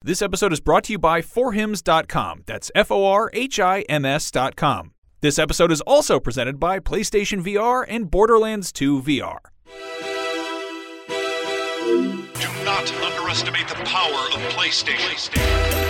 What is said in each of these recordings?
This episode is brought to you by forhims.com. That's F O R H I M S.com. This episode is also presented by PlayStation VR and Borderlands 2 VR. Do not underestimate the power of PlayStation.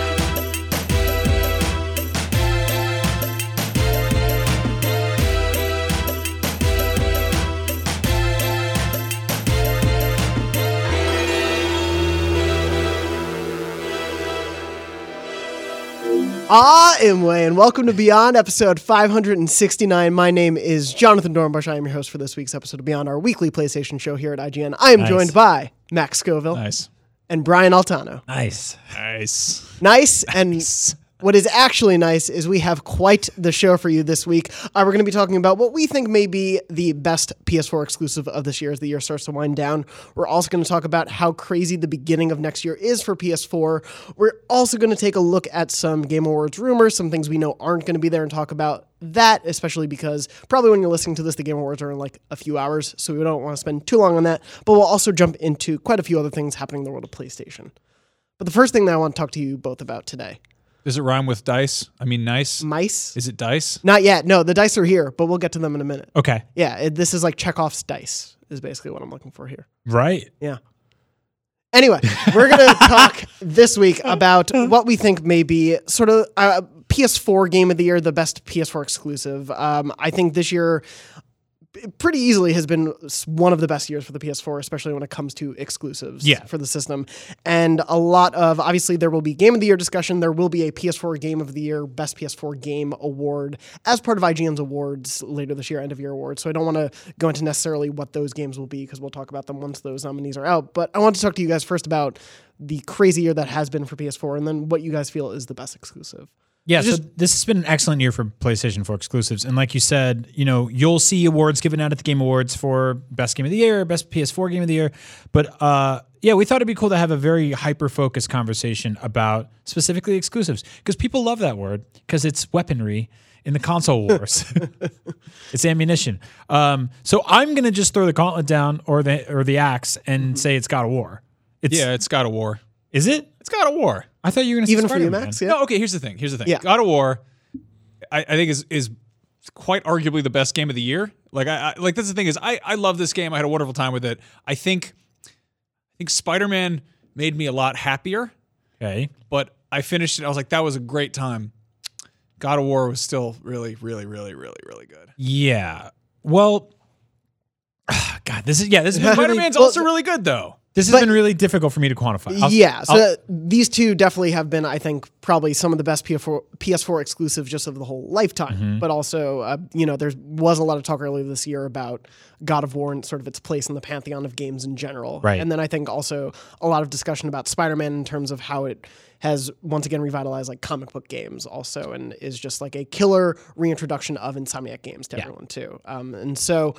Ah, Imwe, and welcome to Beyond episode 569. My name is Jonathan Dornbush. I am your host for this week's episode of Beyond, our weekly PlayStation show here at IGN. I am Nice. joined by Max Scoville Nice. and Brian Altano. Nice. Nice. Nice, and what is actually nice is we have quite the show for you this week. Uh, we're going to be talking about what we think may be the best PS4 exclusive of this year as the year starts to wind down. We're also going to talk about how crazy the beginning of next year is for PS4. We're also going to take a look at some Game Awards rumors, some things we know aren't going to be there, and talk about that, especially because probably when you're listening to this, the Game Awards are in like a few hours, so we don't want to spend too long on that. But we'll also jump into quite a few other things happening in the world of PlayStation. But the first thing that I want to talk to you both about today Does it rhyme with dice? I mean, nice. mice. Is it dice? Not yet. No, the dice are here, but we'll get to them in a minute. Okay. Yeah, it, this is like Chekhov's dice, is basically what I'm looking for here. Right. Yeah. Anyway, we're going to talk this week about what we think may be sort of uh, PS4 game of the year, the best PS4 exclusive. Um, I think this year pretty easily has been one of the best years for the PS4, especially when it comes to exclusives Yeah. for the system. And a lot of obviously there will be game of the year discussion. There will be a PS4 game of the year, best PS4 game award as part of IGN's awards later this year, end of year awards. So I don't want to go into necessarily what those games will be because we'll talk about them once those nominees are out. But I want to talk to you guys first about the crazy year that has been for PS4 and then what you guys feel is the best exclusive. Yeah, so this has been an excellent year for PlayStation 4 exclusives. And like you said, you know, you'll see awards given out at the Game Awards for best game of the year, best PS4 game of the year. But uh, yeah, we thought it'd be cool to have a very hyper focused conversation about specifically exclusives because people love that word because it's weaponry in the console wars. it's ammunition. Um, so I'm gonna just throw the gauntlet down or the or the axe and say it's God of War. It's, Yeah, it's God of War. Is it? It's God of War. I thought you were gonna say Even for you, Spider-Man. Max? Yeah. No, okay, here's the thing. Here's the thing. Yeah. God of War, I, I think is is quite arguably the best game of the year. Like I, I like that's the thing is I I love this game. I had a wonderful time with it. I think I think Spider-Man made me a lot happier, Okay. but I finished it. I was like, that was a great time. God of War was still really, really, really, really, really good. Yeah. Well, God, this is yeah. This has been Spider really, Man's well, also really good though. This has but- been really difficult for me to quantify. I'll- yeah, so I'll- these two definitely have been, I think, probably some of the best PS4, PS4 exclusives just of the whole lifetime. Mm-hmm. But also, uh, you know, there was a lot of talk earlier this year about God of War and sort of its place in the pantheon of games in general. Right. And then I think also a lot of discussion about Spider-Man in terms of how it has once again revitalized like comic book games also and is just like a killer reintroduction of Insomniac games to everyone too. Um, and so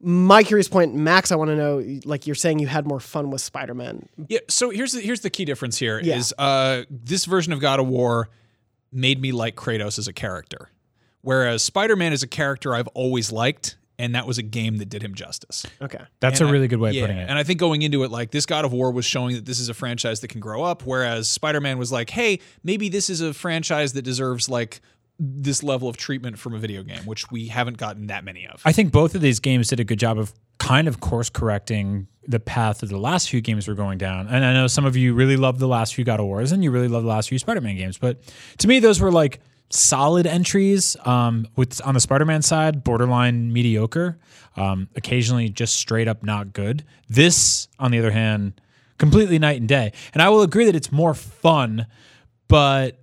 my curious point, Max, I want to know, like you're saying you had more fun with Spider-Man. Yeah. So here's the here's the key difference here is Yeah. uh this version of God of War made me like Kratos as a character, whereas Spider Man is a character I've always liked, and that was a game that did him justice. Okay. that's And a I- really good way of yeah, putting it. And I think going into it, like this God of War was showing that this is a franchise that can grow up, whereas Spider Man was like, hey, maybe this is a franchise that deserves like this level of treatment from a video game, which we haven't gotten that many of. I think both of these games did a good job of kind of course correcting the path that the last few games were going down. And I know some of you really love the last few God of Wars and you really love the last few Spider-Man games, but to me those were like solid entries. Um, with on the Spider-Man side, borderline mediocre, um, occasionally just straight up not good. This, on the other hand, completely night and day. And I will agree that it's more fun, but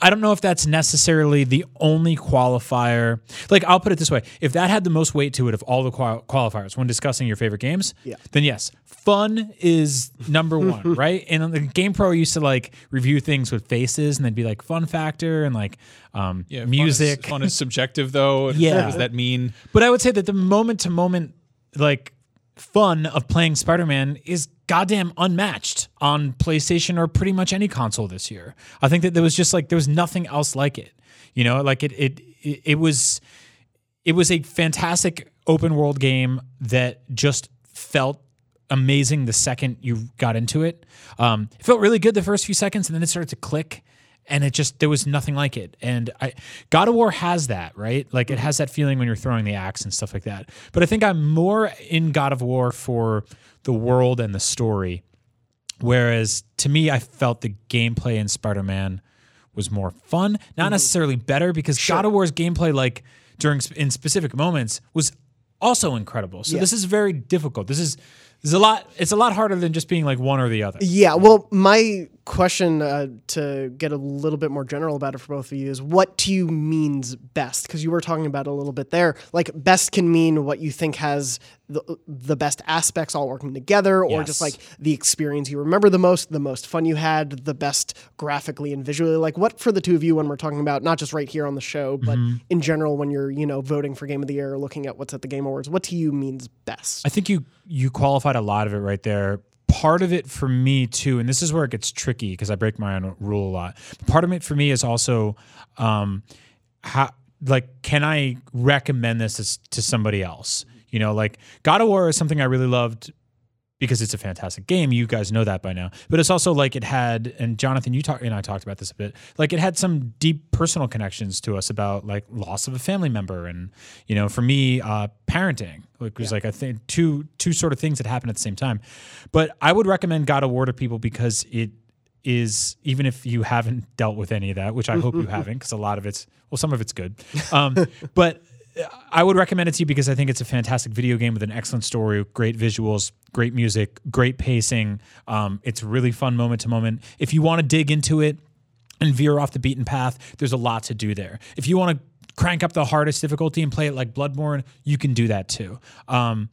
I don't know if that's necessarily the only qualifier. Like, I'll put it this way: if that had the most weight to it of all the qual- qualifiers when discussing your favorite games, Yeah. then yes, fun is number one, right? And the Game Pro used to like review things with faces, and they'd be like fun factor and like um, Yeah, fun is- music. Fun is, subjective, though. Yeah. What does that mean? But I would say that the moment to moment, like fun of playing Spider Man is goddamn unmatched on PlayStation or pretty much any console this year. I think that there was just like there was nothing else like it. You know, like it it it, it was it was a fantastic open world game that just felt amazing the second you got into it. Um, it felt really good the first few seconds, and then it started to click, and it just there was nothing like it. And I, God of War has that, right? Like it has that feeling when you're throwing the axe and stuff like that. But I think I'm more in God of War for the world and the story. Whereas to me, I felt the gameplay in Spider Man was more fun, not mm-hmm. necessarily better, because God of War's gameplay, like during in specific moments, was also incredible. So this is very difficult. This is is a lot. It's a lot harder than just being like one or the other. Yeah, well, my question uh, to get a little bit more general about it for both of you is what to you means best? Because you were talking about a little bit there. Like, best can mean what you think has the, the best aspects all working together, or just like the experience you remember the most, the most fun you had, the best graphically and visually. Like, what for the two of you when we're talking about not just right here on the show, but Mm-hmm. in general when you're, you know, voting for Game of the Year or looking at what's at the Game Awards, what to you means best? I think you you qualified a lot of it right there. Part of it for me too, and this is where it gets tricky because I break my own rule a lot. Part of it for me is also um, how like can I recommend this as, to somebody else? You know, like God of War is something I really loved because it's a fantastic game. You guys know that by now. But it's also like it had, and Jonathan, you talk, and I talked about this a bit. Like it had some deep personal connections to us about like loss of a family member, and you know, for me, uh, parenting. Like was like I think two two sort of things that happened at the same time. But I would recommend God of War to people because it is even if you haven't dealt with any of that, which I hope you haven't, because a lot of it's well, some of it's good. Um, but I would recommend it to you because I think it's a fantastic video game with an excellent story, great visuals, great music, great pacing. Um, it's really fun moment to moment. If you want to dig into it and veer off the beaten path, there's a lot to do there. If you want to crank up the hardest difficulty and play it like Bloodborne, you can do that too. Um,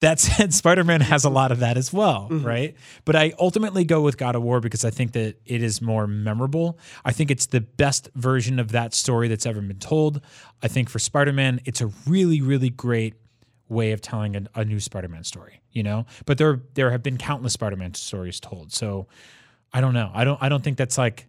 that said, Spider Man has a lot of that as well, mm-hmm. right? But I ultimately go with God of War because I think that it is more memorable. I think it's the best version of that story that's ever been told. I think for Spider Man, it's a really, really great way of telling a, a new Spider Man story, you know? But there there have been countless Spider Man stories told. So I don't know. I don't I don't think that's like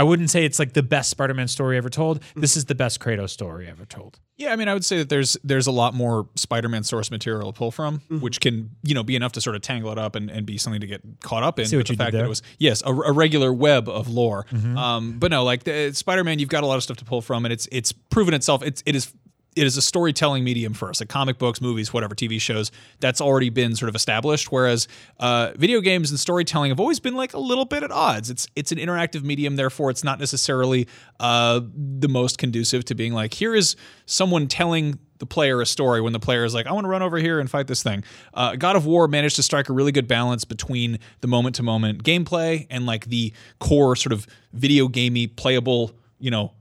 I wouldn't say it's like the best Spider Man story ever told. This is the best Kratos story ever told. Yeah, I mean, I would say that there's there's a lot more Spider-Man source material to pull from, Mm-hmm. which can you know be enough to sort of tangle it up and, and be something to get caught up in. See what but the you did fact that there. Mm-hmm. it was yes, a, a regular web of lore. Um, but no, like the, Spider-Man, you've got a lot of stuff to pull from, and it's it's proven itself. It's it is. It is a storytelling medium first, like comic books, movies, whatever, TV shows. That's already been sort of established. Whereas uh, video games and storytelling have always been like a little bit at odds. It's it's an interactive medium, therefore it's not necessarily uh, the most conducive to being like here is someone telling the player a story when the player is like, I want to run over here and fight this thing. Uh, God of War managed to strike a really good balance between the moment to moment gameplay and like the core sort of video gamey playable, you know,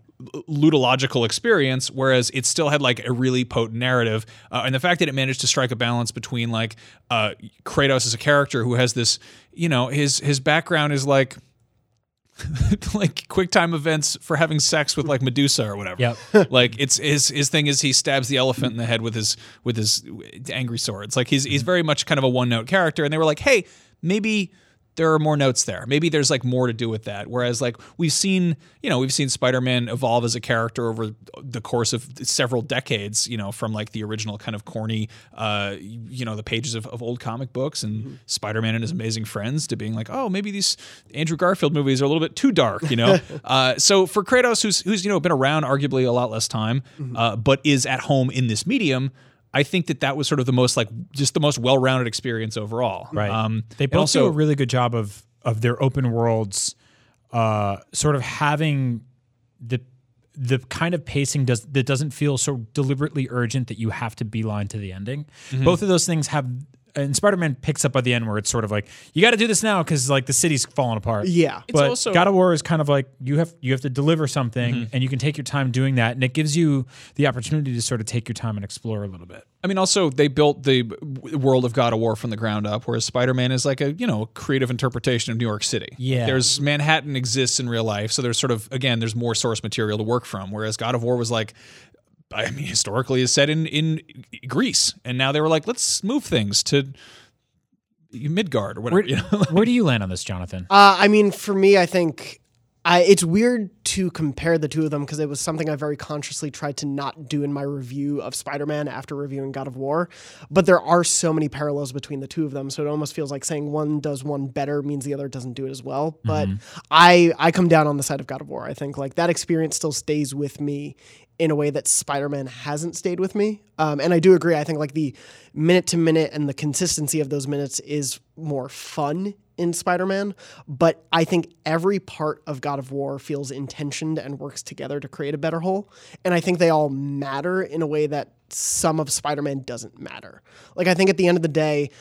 ludological experience whereas it still had like a really potent narrative uh, and the fact that it managed to strike a balance between like uh kratos as a character who has this you know his his background is like like quick time events for having sex with like Medusa or whatever. Yep. like it's his his thing is he stabs the elephant in the head with his with his angry sword. It's like he's he's very much kind of a one note character, and they were like, hey, maybe there are more notes there. Maybe there's like more to do with that. Whereas like we've seen, you know, we've seen Spider-Man evolve as a character over the course of several decades, you know, from like the original kind of corny uh, you know, the pages of, of old comic books and Spider-Man and his amazing friends to being like, oh, maybe these Andrew Garfield movies are a little bit too dark, you know? uh, so for Kratos, who's who's, you know, been around arguably a lot less time, uh, but is at home in this medium, I think that that was sort of the most like just the most well-rounded experience overall. Right. Um, they both also do a really good job of of their open worlds, uh, sort of having the the kind of pacing does that doesn't feel so deliberately urgent that you have to beeline to the ending. Mm-hmm. Both of those things have. And Spider-Man picks up by the end where it's sort of like you got to do this now because like the city's falling apart. Yeah. It's but also- God of War is kind of like you have you have to deliver something Mm-hmm. and you can take your time doing that, and it gives you the opportunity to sort of take your time and explore a little bit. I mean, also they built the world of God of War from the ground up, whereas Spider-Man is like a you know creative interpretation of New York City. Yeah. there's Manhattan exists in real life, so there's sort of again there's more source material to work from. Whereas God of War was like, I mean, historically is set in in Greece, and now they were like, let's move things to Midgard or whatever. Where, you know? where do you land on this, Jonathan? Uh, I mean, for me, I think I, it's weird to compare the two of them because it was something I very consciously tried to not do in my review of Spider Man after reviewing God of War. But there are so many parallels between the two of them, so it almost feels like saying one does one better means the other doesn't do it as well. But I I come down on the side of God of War. I think like that experience still stays with me in a way that Spider-Man hasn't stayed with me. Um, and I do agree. I think like the minute to minute and the consistency of those minutes is more fun in Spider-Man. But I think every part of God of War feels intentioned and works together to create a better whole. And I think they all matter in a way that some of Spider-Man doesn't matter. Like I think at the end of the day,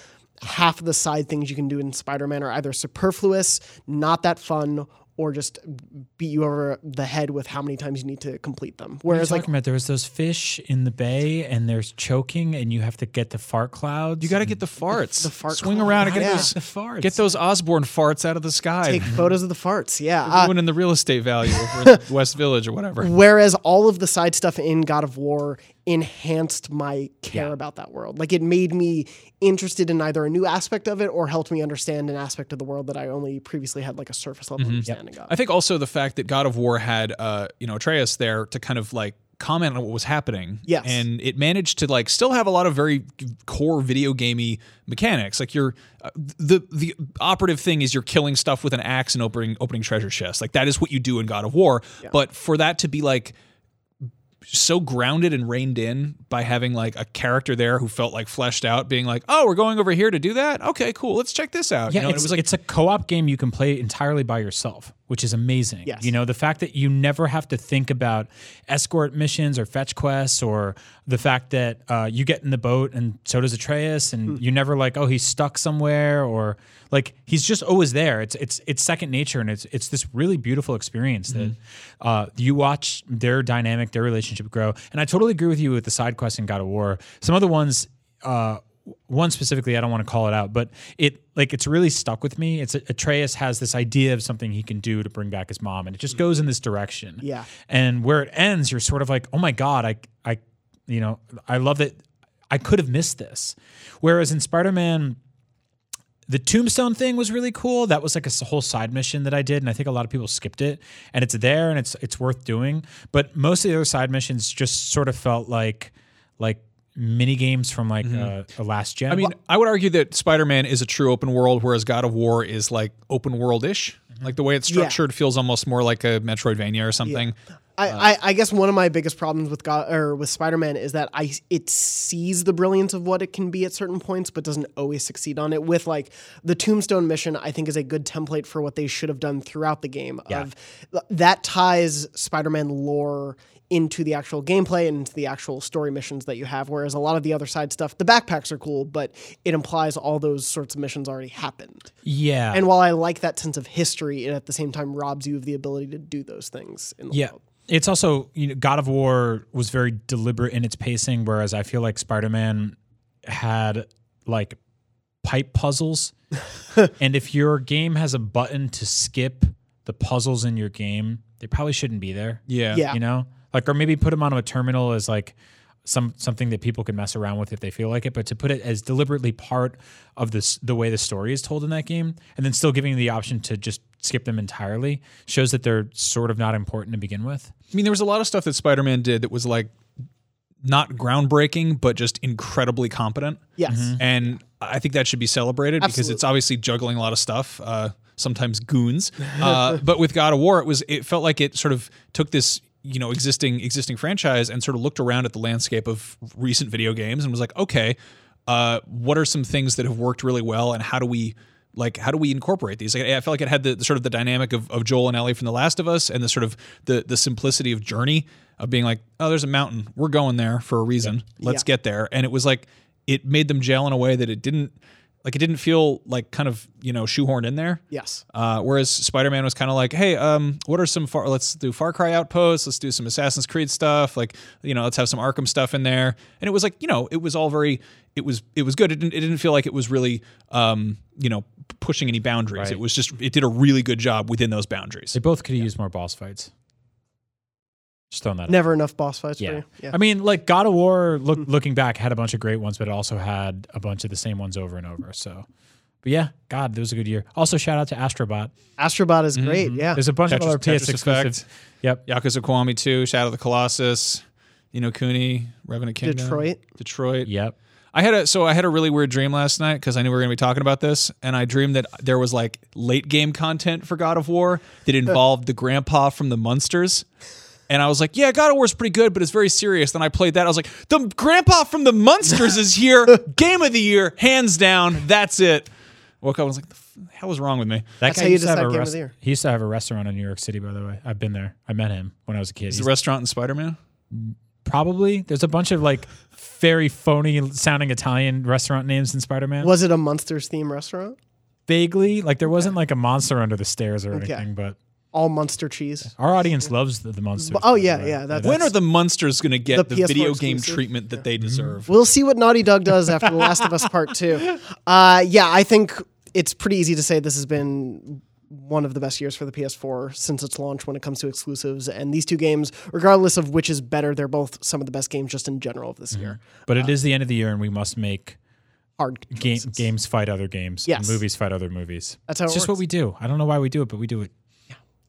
half of the side things you can do in Spider-Man are either superfluous, not that fun, or just beat you over the head with how many times you need to complete them. What are you Whereas like talking about? There was those fish in the bay, and there's choking, and you have to get the fart clouds. You got to get the farts. the fart Swing cloud, around and get yeah. those the farts. Get those Osborne farts out of the sky. take photos of the farts. Yeah. Uh, ruining the real estate value over in West Village or whatever. Whereas all of the side stuff in God of War enhanced my care about that world. Like it made me interested in either a new aspect of it or helped me understand an aspect of the world that I only previously had like a surface level understanding of. I think also the fact that God of War had uh, you know Atreus there to kind of like comment on what was happening. Yes. And it managed to like still have a lot of very core video gamey mechanics. Like you're uh, the the operative thing is you're killing stuff with an axe and opening opening treasure chests. Like that is what you do in God of War. But for that to be like so grounded and reined in by having like a character there who felt like fleshed out, being like, "Oh, we're going over here to do that. Okay, cool. Let's check this out." Yeah, you know, it's, it was like it's a co-op game you can play entirely by yourself, which is amazing. Yes. You know, the fact that you never have to think about escort missions or fetch quests, or the fact that uh, you get in the boat and so does Atreus, and you never like, oh, he's stuck somewhere, or like he's just always there. It's it's it's second nature, and it's it's this really beautiful experience that uh, you watch their dynamic, their relationship grow. And I totally agree with you with the side quests in God of War. Some other ones. Uh, one specifically, I don't want to call it out, but it like it's really stuck with me. It's Atreus has this idea of something he can do to bring back his mom, and it just goes in this direction. Yeah. And where it ends, you're sort of like, oh my god, I I you know I love that I could have missed this. Whereas in Spider Man, the tombstone thing was really cool. That was like a whole side mission that I did, and I think a lot of people skipped it. And it's there, and it's it's worth doing. But most of the other side missions just sort of felt like like mini games from like uh, a last gen. I mean, I would argue that Spider-Man is a true open world, whereas God of War is like open world-ish. Like the way it's Yeah. structured feels almost more like a Metroidvania or something. I, I, I guess one of my biggest problems with God or with Spider-Man is that I it sees the brilliance of what it can be at certain points, but doesn't always succeed on it. With like the Tombstone mission, I think is a good template for what they should have done throughout the game. Of that ties Spider-Man lore into the actual gameplay and into the actual story missions that you have. Whereas a lot of the other side stuff, the backpacks are cool, but it implies all those sorts of missions already happened. yeah, And while I like that sense of history, it at the same time robs you of the ability to do those things in the Yeah. world. It's also, you know, God of War was very deliberate in its pacing, whereas I feel like Spider Man had like pipe puzzles. and if your game has a button to skip the puzzles in your game, they probably shouldn't be there. Yeah. Yeah. You know? Like or maybe put them on a terminal as like some something that people can mess around with if they feel like it, but to put it as deliberately part of this the way the story is told in that game, and then still giving you the option to just skip them entirely shows that they're sort of not important to begin with. I mean, there was a lot of stuff that Spider-Man did that was like not groundbreaking, but just incredibly competent. Yes. And I think that should be celebrated because it's obviously juggling a lot of stuff. Uh, sometimes goons. Uh, but with God of War, it was it felt like it sort of took this you know existing existing franchise and sort of looked around at the landscape of recent video games and was like, okay, uh, what are some things that have worked really well, and how do we like how do we incorporate these? Like, I felt like it had the, the sort of the dynamic of, of Joel and Ellie from The Last of Us, and the sort of the the simplicity of Journey of being like, oh, there's a mountain, we're going there for a reason, let's Yeah. get there, and it was like it made them gel in a way that it didn't like it didn't feel like kind of you know shoehorned in there. Yes. Uh, whereas Spider-Man was kind of like, hey, um, what are some far? Let's do Far Cry Outposts. Let's do some Assassin's Creed stuff. Like, you know, let's have some Arkham stuff in there. And it was like, you know, it was all very, it was, it was good. It didn't, it didn't feel like it was really, um, you know, pushing any boundaries. Right. It was just, it did a really good job within those boundaries. They both could have used more boss fights. Just throwing that. out. Never enough boss fights Yeah. for you. Yeah. I mean, like God of War, look, mm-hmm. looking back, had a bunch of great ones, but it also had a bunch of the same ones over and over. So, But yeah, God, that was a good year. Also, shout out to Astrobot. Astrobot is great. Mm-hmm. Yeah. There's a bunch of other PS Tetris exclusives. Yep. Yakuza Kiwami 2, Shadow of the Colossus, Ni no Kuni, Revenant Kingdom, Detroit. Detroit. Yep. I had a so I had a really weird dream last night because I knew we were going to be talking about this, and I dreamed that there was like late game content for God of War that involved the grandpa from the Munsters. And I was like, yeah, God of War's pretty good, but it's very serious. Then I played that. I was like, the grandpa from the Munsters is here. Game of the year, hands down. That's it. Woke up and was like, the f- hell is wrong with me? That That's guy how you used to have decide a game of rest- the year. He used to have a restaurant in New York City, by the way. I've been there. I met him when I was a kid. Is He's the restaurant in Spider Man? probably there's a bunch of like very phony sounding Italian restaurant names in Spider Man. Was it a Munsters theme restaurant? Vaguely, like there wasn't like a monster under the stairs or Okay. anything, but All Munster cheese. our audience loves the, the Munsters. Oh, by yeah, way. yeah, that's- When are the Munsters going to get The the, PS4 video game treatment that they mm-hmm. deserve? We'll see what Naughty Dog does after The Last of Us Part 2. Uh, yeah, I think it's pretty easy to say this has been one of the best years for the PS4 since its launch when it comes to exclusives. And these two games, regardless of which is better, they're both some of the best games just in general of this mm-hmm. year. but it uh, is the end of the year, and we must make Hard game, games fight other games, Yes. movies fight other movies. That's how it's it just works. what we do. I don't know why we do it, but we do it.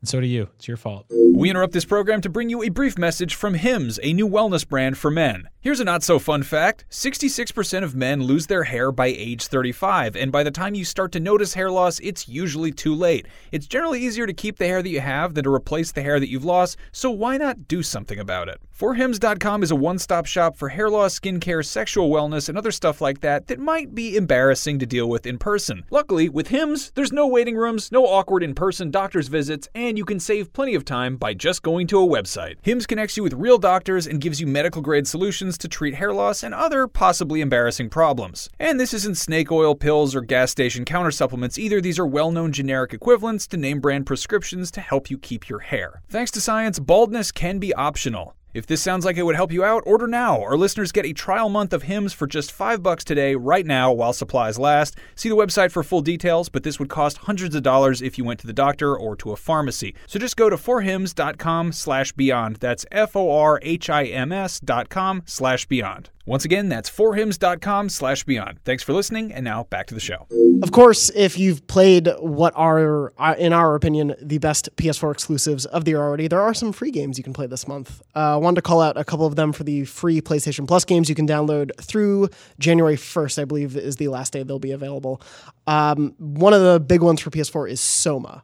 And so do you. It's your fault. We interrupt this program to bring you a brief message from Hims, a new wellness brand for men. Here's a not so fun fact 66% of men lose their hair by age 35, and by the time you start to notice hair loss, it's usually too late. It's generally easier to keep the hair that you have than to replace the hair that you've lost, so why not do something about it? ForHims.com is a one stop shop for hair loss, skincare, sexual wellness, and other stuff like that that might be embarrassing to deal with in person. Luckily, with Hims, there's no waiting rooms, no awkward in person doctor's visits, and you can save plenty of time by just going to a website. Hims connects you with real doctors and gives you medical grade solutions to treat hair loss and other possibly embarrassing problems. And this isn't snake oil pills or gas station counter supplements either. These are well known generic equivalents to name brand prescriptions to help you keep your hair. Thanks to science, baldness can be optional. If this sounds like it would help you out, order now. Our listeners get a trial month of Hims for just 5 bucks today right now while supplies last. See the website for full details, but this would cost hundreds of dollars if you went to the doctor or to a pharmacy. So just go to forhims.com slash beyond. That's F-O-R-H-I-M-S dot com slash beyond. Once again, that's forhims.com slash beyond. Thanks for listening, and now back to the show. Of course, if you've played what are, uh, in our opinion, the best PS4 exclusives of the year already, there are some free games you can play this month. Uh, I wanted to call out a couple of them for the free PlayStation Plus games you can download through January 1st, I believe, is the last day they'll be available. Um, one of the big ones for PS4 is Soma.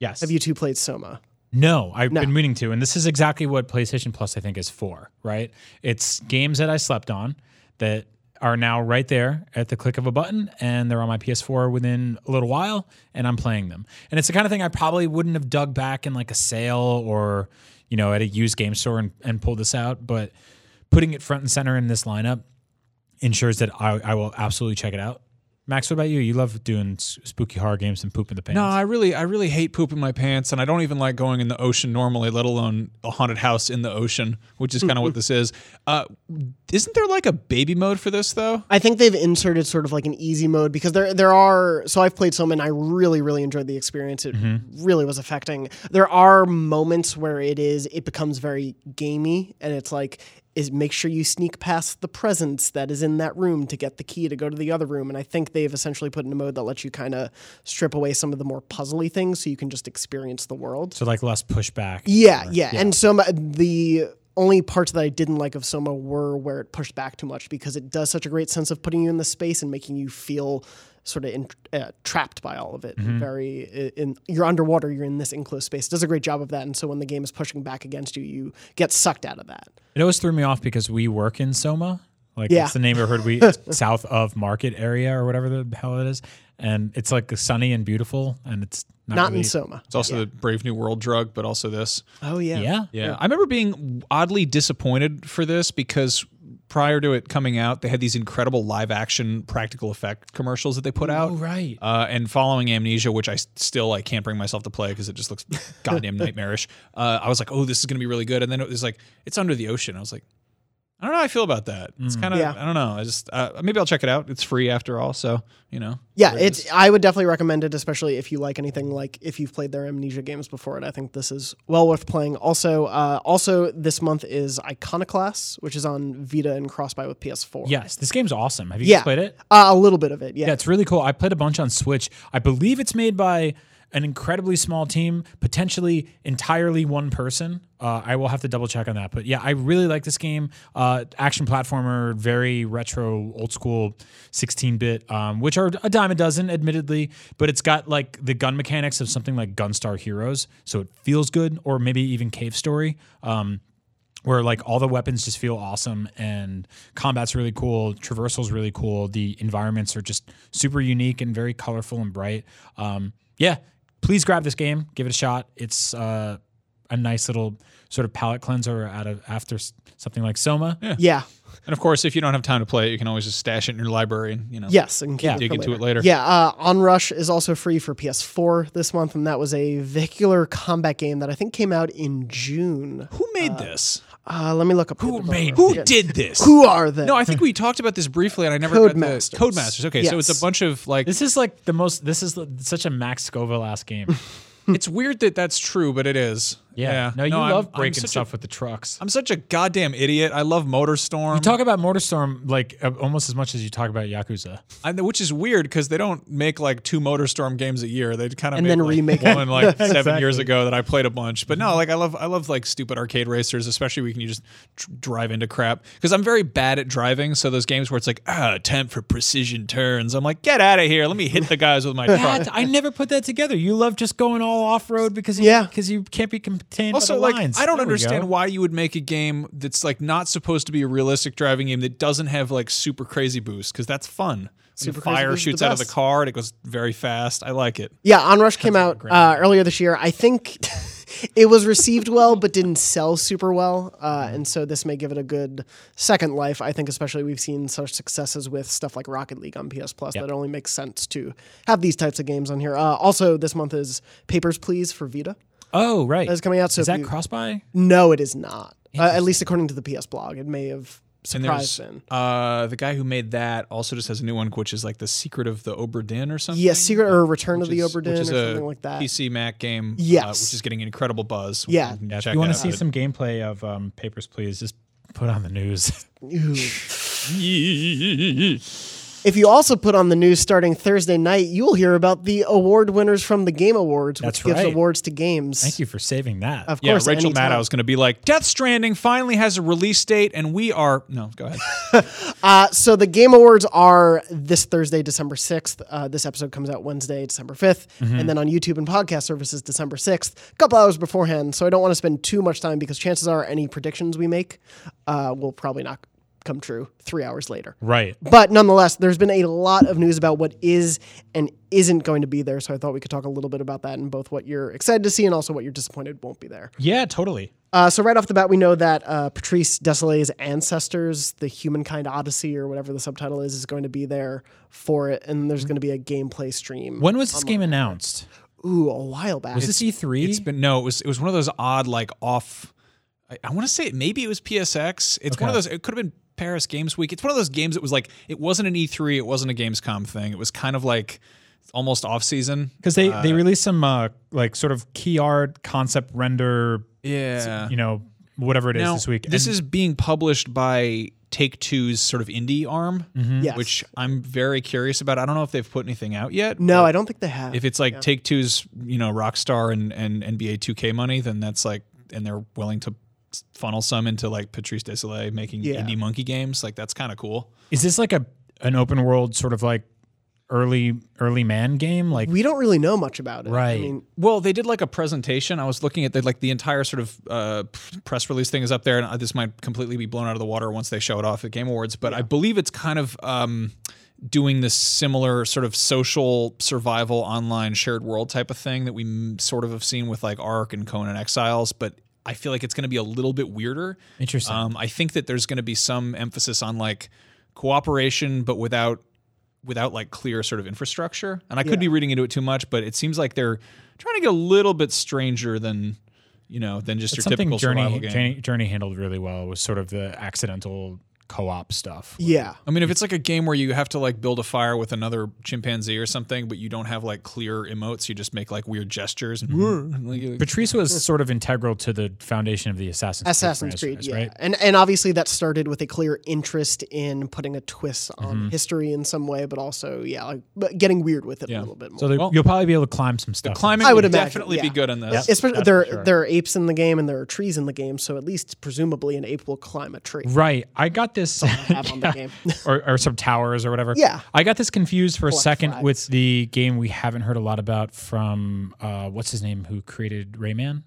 Yes. Have you two played Soma? No, I've No. been meaning to, and this is exactly what PlayStation Plus I think is for. Right? It's games that I slept on that are now right there at the click of a button, and they're on my PS4 within a little while, and I'm playing them. And it's the kind of thing I probably wouldn't have dug back in like a sale or you know at a used game store and, and pulled this out, but putting it front and center in this lineup ensures that I, I will absolutely check it out. Max, what about you? You love doing spooky horror games and pooping the pants. No, I really, I really hate pooping my pants, and I don't even like going in the ocean normally, let alone a haunted house in the ocean, which is kind of what this is. Uh, isn't there like a baby mode for this though? I think they've inserted sort of like an easy mode because there there are so I've played Soma and I really really enjoyed the experience. It really was affecting. There are moments where it is it becomes very gamey and it's like is make sure you sneak past the presence that is in that room to get the key to go to the other room. And I think they've essentially put in a mode that lets you kind of strip away some of the more puzzly things so you can just experience the world. so like less pushback. Yeah, yeah, And Soma, uh, the only parts that I didn't like of Soma were where it pushed back too much because it does such a great sense of putting you in the space and making you feel sort of in, uh, trapped by all of it. Very in you're underwater, you're in this enclosed space. It does a great job of that, and so when the game is pushing back against you, you get sucked out of that. It always threw me off because we work in Soma. Like Yeah. it's the neighborhood we south of Market area or whatever the hell it is. And it's like sunny and beautiful and it's not, Not really, in Soma. It's also the Brave New World drug, but also this. Oh yeah. Yeah. Yeah. I remember being oddly disappointed for this because prior to it coming out, they had these incredible live action practical effect commercials that they put out. Oh right. Uh, and following Amnesia, which I still like can't bring myself to play because it just looks goddamn nightmarish. Uh, I was like, oh, this is gonna be really good. And then it was like, it's under the ocean. I was like, I don't know how I feel about that. It's kind of Yeah. I don't know. I just uh, maybe I'll check it out. It's free after all, so you know. Yeah, whatever it it's. I would definitely recommend it, especially if you like anything like if you've played their Amnesia games before. And I think this is well worth playing. Also, uh, also this month is Iconoclast, which is on Vita and cross-buy with PS4. Yes, this game's awesome. Have you Yeah. played it? uh, a little bit of it. Yeah, Yeah, it's really cool. I played a bunch on Switch. I believe it's made by an incredibly small team, potentially entirely one person. Uh, I will have to double check on that. But yeah, I really like this game. Uh, action platformer, very retro, old school 16 bit, um, which are a dime a dozen, admittedly. But it's got like the gun mechanics of something like Gunstar Heroes. So it feels good, or maybe even Cave Story. Um, where like all the weapons just feel awesome and combat's really cool traversal's really cool the environments are just super unique and very colorful and bright um, yeah please grab this game give it a shot it's uh, a nice little sort of palate cleanser out of after something like soma yeah, And of course, if you don't have time to play it, you can always just stash it in your library and you know. yes, and keep Yeah. it Dig for into it later. Yeah, uh, Onrush is also free for PS4 this month, and that was a vehicular combat game that I think came out in June. Who made this? Uh, let me look up Who the made developer. Who did this? Who are they? No, I think we talked about this briefly, and I never got the Codemasters. Codemasters. Okay, so it's a bunch of like. this is like the most this is such a max scoville ass game it's weird that that's true, but it is. Yeah, no you I'm- love I'm breaking such stuff A, with the trucks I'm such a goddamn idiot. I love MotorStorm. you talk about motorstorm like uh, almost as much as you talk about yakuza I, which is weird because they don't make like two MotorStorm games a year. They kind of And make, then like, remake one like seven Exactly. years ago that I played a bunch. But no, like I love I love like stupid arcade racers, especially when you just dr- drive into crap. Because I'm very bad at driving, so those games where it's like ah, attempt for precision turns. I'm like, get out of here. Let me hit the guys with my truck. That- I never put that together. You love just going all off road because you, Yeah. because you can't be contained. Also, by the like, lines. I don't There understand go. why you would make a game that's like not supposed to be a realistic driving game that doesn't have like super crazy boost because that's fun. Super Super crazy fire shoots out of the car and it goes very fast. I like it. Yeah, Onrush came out uh, earlier this year. I think it was received well, but didn't sell super well, uh, and so this may give it a good second life. I think, especially we've seen such successes with stuff like Rocket League on PS Plus that it only makes sense to have these types of games on here. Uh, also, this month is Papers Please for Vita. Oh, right. That's coming out. So Is that you- cross-buy? No, it is not. Uh, at least according to the PS blog, it may have And surprised there's been. uh, the guy who made that also just has a new one, which is like the Secret of the Obra Dinn or something. Yes, Secret or Return of which the is- Obra Dinn which or is a something like that. PC Mac game. uh, Yes. which is getting incredible buzz. Yeah. You Yeah, if you want to see some gameplay of um, Papers, Please, just put on the news. Ooh. If you also put on the news starting Thursday night, you will hear about the award winners from the Game Awards, which That's gives right. awards to games. Thank you for saving that. Of Yeah, course, Rachel anytime. Maddow is going to be like, Death Stranding finally has a release date, and we are. No, go ahead. Uh, so the Game Awards are this Thursday, December 6th. Uh, this episode comes out Wednesday, December 5th. Mm-hmm. And then on YouTube and podcast services, December 6th, a couple hours beforehand. So I don't want to spend too much time because chances are any predictions we make uh, will probably not come true three hours later. right. But nonetheless, there's been a lot of news about what is and isn't going to be there. So I thought we could talk a little bit about that and both what you're excited to see and also what you're disappointed won't be there. Yeah, totally. Uh, so right off the bat, we know that uh, Patrice Desilets' ancestors, the Humankind Odyssey or whatever the subtitle is, is going to be there for it, and there's going to be a gameplay stream. When was this game announced? Ooh, a while back. Was this E E3? It's been no, it was it was one of those odd like off. I, I want to say it, maybe it was PSX. It's one of those. It could have been Paris Games Week. It's one of those games that was like it wasn't an E3, it wasn't a Gamescom thing. It was kind of like almost off season. because they they released some uh, like sort of key art concept render, Yeah. you know, whatever it is now, this week. This And- is being published by Take Two's sort of indie arm, Yes. which I'm very curious about. I don't know if they've put anything out yet. no, I don't think they have. if it's like Take Two's, you know, Rockstar and, and NBA 2K money, then that's like, and they're willing to funnel some into like Patrice Desilets making Yeah. indie monkey games. Like that's kind of cool. is this like a an open world sort of like early early man game? Like we don't really know much about it. right I Right. mean, Well, they did like a presentation. I was looking at the, like the entire sort of uh, press release thing is up there, and uh, this might completely be blown out of the water once they show it off at Game Awards. But I believe it's kind of um, doing this similar sort of social survival online shared world type of thing that we m- sort of have seen with like Ark and Conan Exiles, but. I feel like it's going to be a little bit weirder. Interesting. Um, I think that there's going to be some emphasis on like cooperation, but without without like clear sort of infrastructure. And I could be reading into it too much, but it seems like they're trying to get a little bit stranger than you know, than just your typical Journey, survival game. Journey handled really well was sort of the accidental co-op stuff. Yeah. I mean, if it's like a game where you have to like build a fire with another chimpanzee or something, but you don't have like clear emotes, you just make like weird gestures. And, Mm-hmm. like, Patrice was sort of integral to the foundation of the Assassin's Assassin's Creed, Creed, yeah, right? and and obviously that started with a clear interest in putting a twist on Mm-hmm. history in some way, but also yeah, like but getting weird with it Yeah. a little bit more. So there- Well, you'll probably be able to climb some stuff. climbing I would would imagine, definitely be good on this. Especially that's there, sure. there are apes in the game and there are trees in the game, so at least presumably an ape will climb a tree. Right. I got this. have on the game. or, or some towers or whatever. Yeah. I got this confused for a Collect second flags. with the game we haven't heard a lot about from, uh, what's his name, who created Rayman?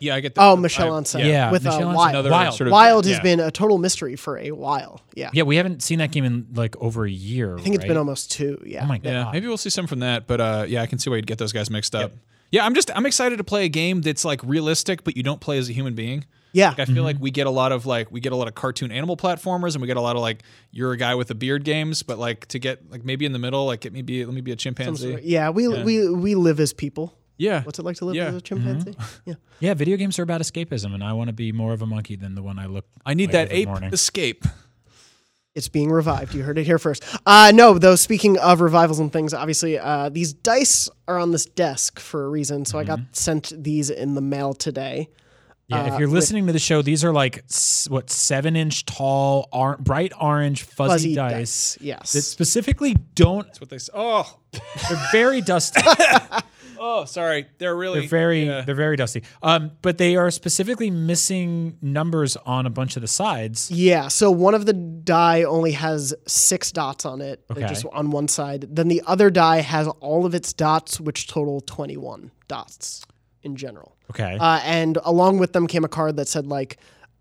Yeah, I get that. Oh, Michel I- Ancel. Yeah, with Michel uh, Wild. Another Wild. sort of Wild has yeah. been a total mystery for a while. Yeah, Yeah, we haven't seen that game in like over a year. I think it's been almost two. Yeah, Oh my god. Yeah, maybe we'll see some from that. But uh, yeah, I can see why you'd get those guys mixed up. Yeah, I'm just I'm excited to play a game that's like realistic, but you don't play as a human being. Yeah. Like, I feel like we get a lot of like we get a lot of cartoon animal platformers, and we get a lot of like you're a guy with a beard games. But like to get like maybe in the middle, like get me be let me be a chimpanzee. sort of- yeah, we we we live as people. yeah, What's it like to live Yeah. as a chimpanzee? Yeah. Yeah, video games are about escapism, and I want to be more of a monkey than the one I look. I need like that ape morning. escape. It's being revived. You heard it here first. Uh, no, though, speaking of revivals and things, obviously, uh, these dice are on this desk for a reason. So I got Mm-hmm. sent these in the mail today. Yeah, uh, if you're with- listening to the show, these are like what seven inch tall, or- bright orange, fuzzy, Fuzzy dice. dice. Yes. That specifically don't. That's what they say. Oh, They're very dusty. oh, sorry. They're really They're very yeah. they're very dusty. Um, but they are specifically missing numbers on a bunch of the sides. Yeah, so one of the die only has six dots on it, Okay. just on one side. Then the other die has all of its dots, which total 21 dots in general. Okay. Uh, and along with them came a card that said, like,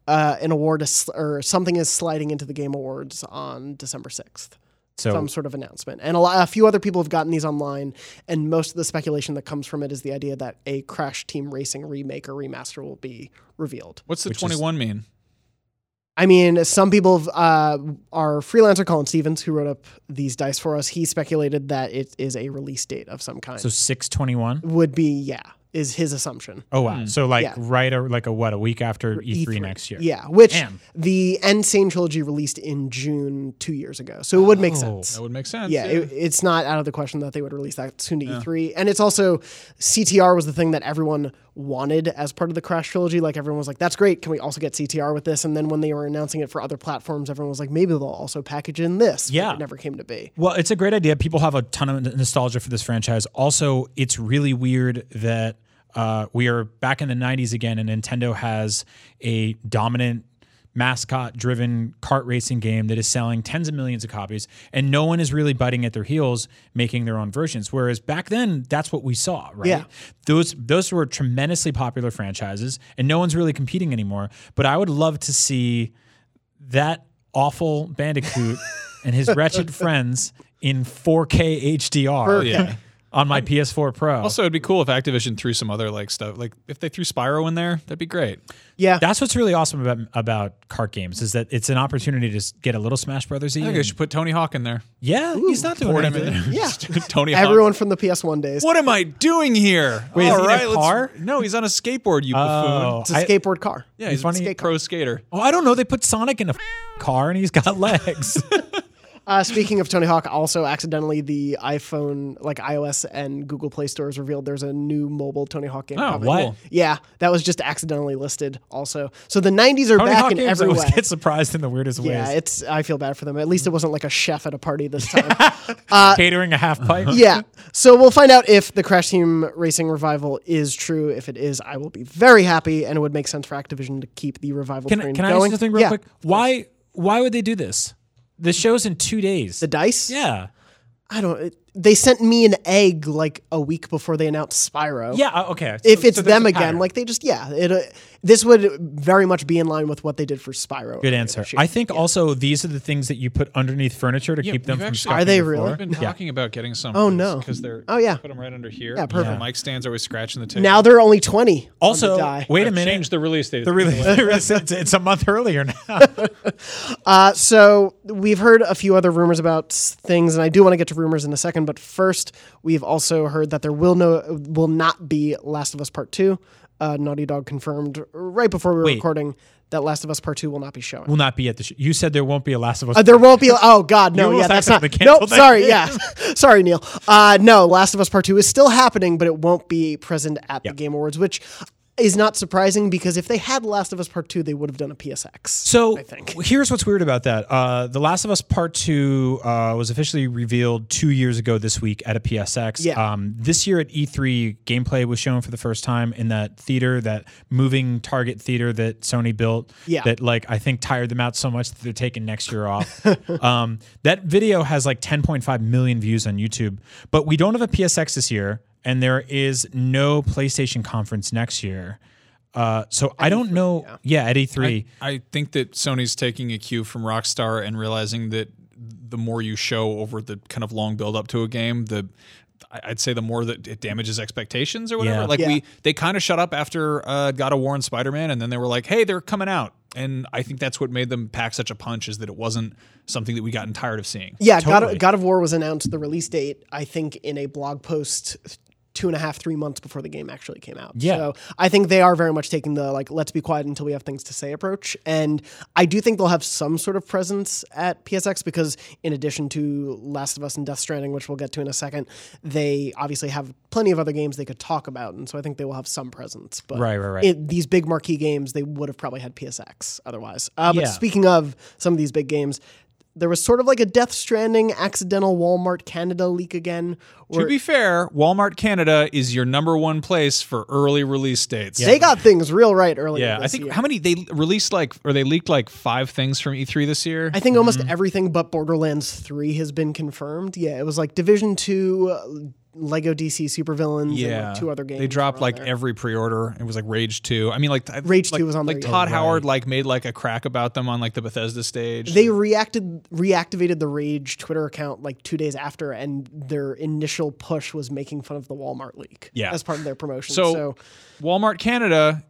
uh, an award is, sl- or something is sliding into the Game Awards on December 6th. so Some sort of announcement. And a, lot, a few other people have gotten these online, and most of the speculation that comes from it is the idea that a Crash Team Racing remake or remaster will be revealed. What's the 21 mean? I mean, some people, uh, our freelancer Colin Stevens, who wrote up these dice for us, he speculated that it is a release date of some kind. so six twenty one. Would be, yeah, is his assumption. Oh wow. Hmm. So like Yeah. right or like a what a week after E three next year. Yeah, which Damn. the N. Sane trilogy released in June two years ago, so it would make Oh. sense. That would make sense. Yeah, it, it's not out of the question that they would release that soon to E3. And it's also CTR was the thing that everyone wanted as part of the Crash trilogy. Like everyone was like, "That's great. Can we also get CTR with this?" And then when they were announcing it for other platforms, everyone was like, "Maybe they'll also package in this." Yeah. it never came to be. Well, it's a great idea. People have a ton of nostalgia for this franchise. Also, it's really weird that uh, we are back in the 90s again, and Nintendo has a dominant mascot driven kart racing game that is selling tens of millions of copies and no one is really biting at their heels making their own versions whereas back then that's what we saw right Yeah. those those were tremendously popular franchises and no one's really competing anymore but i would love to see that awful bandicoot and his wretched friends in 4K HDR yeah. On my um, PS4 Pro. Also, it'd be cool if Activision threw some other like stuff. Like if they threw Spyro in there, that'd be great. Yeah, that's what's really awesome about about kart games is that it's an opportunity to get a little Smash Brothers. I think I should put Tony Hawk in there. Yeah, he's not doing Port him in there. Yeah. Tony Hawk. everyone from the PS1 days. What am I doing here? Wait, is All he in a let's- car? No, he's on a skateboard. You Oh, buffoon. It's a I- skateboard car. Yeah, he's funny- a skate pro skater. oh, I don't know. They put Sonic in a car and he's got legs. Uh, speaking of Tony Hawk, also accidentally the iPhone, like iOS and Google Play stores revealed there's a new mobile Tony Hawk game. Oh, coming. what? Yeah, that was just accidentally listed. Also, so the '90s are Tony back Hawk in games every way. get surprised in the weirdest Yeah, ways. Yeah, it's. I feel bad for them. At least it wasn't like a chef at a party this time. Catering a half pipe. yeah. So we'll find out if the Crash Team Racing revival is true. If it is, I will be very happy, and it would make sense for Activision to keep the revival Can, train can I ask you something real yeah. quick? Why why would they do this? The show's in two days. The dice? yeah. I don't. It, they sent me an egg like a week before they announced Spyro. Yeah, uh, okay. If it's so them again, like they just yeah, it. Uh, this would very much be in line with what they did for Spyro. Good answer. I think also these are the things that you put underneath furniture to keep them from actually- Are they your really? floor. I've been talking about getting some. Oh, no. because they're. Oh, yeah. put them right under here. Yeah, perfect. The mic stands always scratching the table. now they're only twenty. Also, on the die. wait a I've minute. Changed the release date. the really, it's, it's a month earlier now. Uh, so we've heard a few other rumors about things, and I do want to get to rumors in a second. But first, we've also heard that there will no will not be Last of Us Part Two. uh, Naughty Dog confirmed right before we were Wait. recording that Last of Us Part Two will not be showing. Will not be at the. Sh- you said there won't be a Last of Us. Uh, there won't be. Oh God, no. Yeah, that's not. accidentally No, canceled that. sorry. Yeah, sorry, Neil. Uh, no, Last of Us Part Two is still happening, but it won't be present at the Game Awards, which is not surprising because if they had Last of Us Part Two, they would have done a PSX. So I think. here's what's weird about that. Uh, the Last of Us Part Two uh, was officially revealed two years ago this week at a PSX. Yeah. Um, this year at E3, gameplay was shown for the first time in that theater, that moving target theater that Sony built. Yeah. That like I think tired them out so much that they're taking next year off. um, that video has like 10.5 million views on YouTube, but we don't have a PSX this year, and there is no PlayStation conference next year. Uh, so I don't know. Yeah, at E E3. I think that Sony's taking a cue from Rockstar and realizing that the more you show over the kind of long build up to a game, the I- I'd say the more that it damages expectations or whatever. Yeah. Like Yeah. we they kind of shut up after uh, God of War and Spider Man, and then they were like, "Hey, they're coming out." And I think that's what made them pack such a punch is that it wasn't something that we gotten tired of seeing. Yeah, God, of, God of War was announced the release date, I think, in a blog post two and a half, three months before the game actually came out. Yeah. So I think they are very much taking the like, let's be quiet until we have things to say approach. And I do think they'll have some sort of presence at PSX because in addition to Last of Us and Death Stranding, which we'll get to in a second, they obviously have plenty of other games they could talk about. And so I think they will have some presence. But Right, right, right. it- these big marquee games, they would have probably had PSX otherwise. Uh, but Yeah. speaking of some of these big games, there was sort of like a Death Stranding accidental Walmart Canada leak again. To be fair, Walmart Canada is your number one place for early release dates. they got things real right early. Yeah, I think year. how many they released like or they leaked like five things from E3 this year. I think almost Mm-hmm. everything but Borderlands 3 has been confirmed. Yeah, it was like Division 2, uh, Lego DC Supervillains, and yeah, like two other games. They dropped like there. every pre-order. It was like Rage Two. I mean, like Rage like, 2 was on like there, Todd yeah. Howard like made like a crack about them on like the Bethesda stage. They reacted reactivated the Rage Twitter account like two days after, and their initial push was making fun of the Walmart leak. Yeah. as part of their promotion. so, so Walmart Canada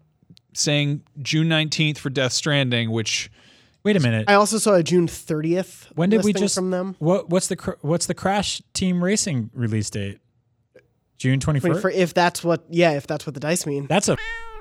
saying June nineteenth for Death Stranding, which Wait a minute. I also saw a June 30th. when did we just from them? What what's the cr- what's the Crash Team Racing release date? June twenty For, first. for if that's what, yeah, if that's what the dice mean. That's a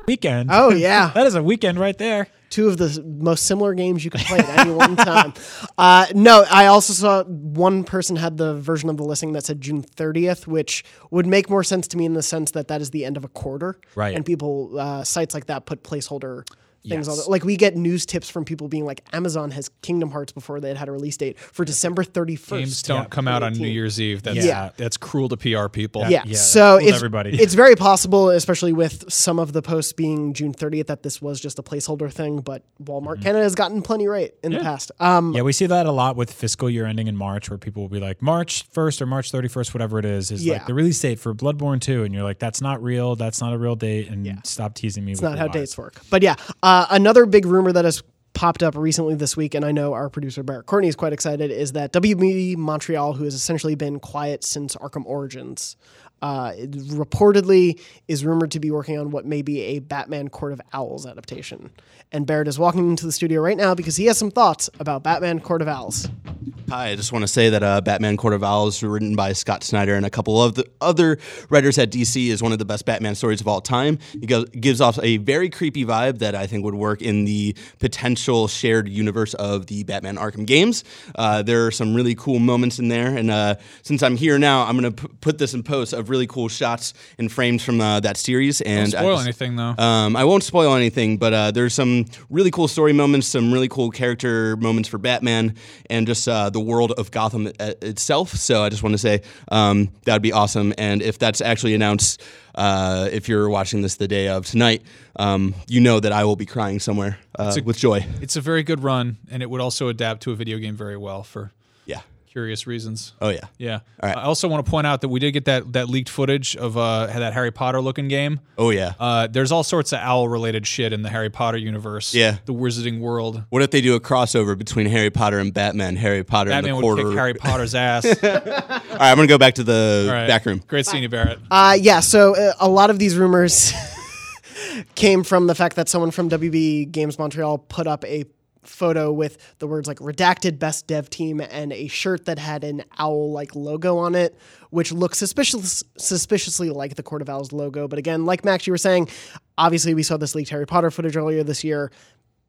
weekend. Oh yeah, that is a weekend right there. two of the most similar games you can play at any one time. Uh, no, I also saw one person had the version of the listing that said June 30th, which would make more sense to me in the sense that that is the end of a quarter, Right. And people uh, sites like that put placeholder. Things on Yes. the, like we get news tips from people being like Amazon has Kingdom Hearts before they had had a release date for December 31st. games don't come out on New Year's Eve. That's Yeah. that's cruel to PR people. Yeah. Yeah, so it's everybody. it's very possible, especially with some of the posts being June 30th, that this was just a placeholder thing. But Walmart Canada has gotten plenty right in the past. Um, Yeah, we see that a lot with fiscal year ending in March, where people will be like March first or March thirty first, whatever it is, is Yeah. like the release date for Bloodborne two, and you're like, that's not real, that's not a real date, and stop teasing me. It's not how dates work. But yeah, uh, Uh, another big rumor that has popped up recently this week, and I know our producer Barrett Courtney is quite excited, is that WB Montreal, who has essentially been quiet since Arkham Origins, uh, reportedly is rumored to be working on what may be a Batman Court of Owls adaptation. And Barrett is walking into the studio right now because he has some thoughts about Batman Court of Owls. Hi, I just want to say that uh, Batman Court of Owls, written by Scott Snyder and a couple of the other writers at DC, is one of the best Batman stories of all time. It gives off a very creepy vibe that I think would work in the potential shared universe of the Batman Arkham games. Uh, there are some really cool moments in there, and uh, since I'm here now, I'm going to p- put this in post of really cool shots and frames from uh, that series. And Don't spoil just- anything though. um, I won't spoil anything, but uh, there's some really cool story moments, some really cool character moments for Batman, and just uh, the world of Gotham i- itself. So I just want to say um, that would be awesome. And if that's actually announced, uh, if you're watching this the day of tonight, um, you know that I will be crying somewhere uh, a- with joy. it's a very good run, and it would also adapt to a video game very well for. Curious reasons. Oh yeah. Yeah. All right. I also want to point out that we did get that that leaked footage of uh that Harry Potter looking game. Oh yeah. Uh, there's all sorts of owl related shit in the Harry Potter universe. Yeah. The Wizarding World. what if they do a crossover between Harry Potter and Batman? Harry Potter Batman and the would quarter. kick Harry Potter's ass. all All right, I'm gonna go back to the right. back room. Great seeing you, Barrett. Uh, yeah, so uh, a lot of these rumors came from the fact that someone from WB Games Montreal put up a photo with the words like redacted best dev team and a shirt that had an owl like logo on it which looks suspicious suspiciously like the court of owls logo but again like max you were saying obviously, we saw this leaked Harry Potter footage earlier this year.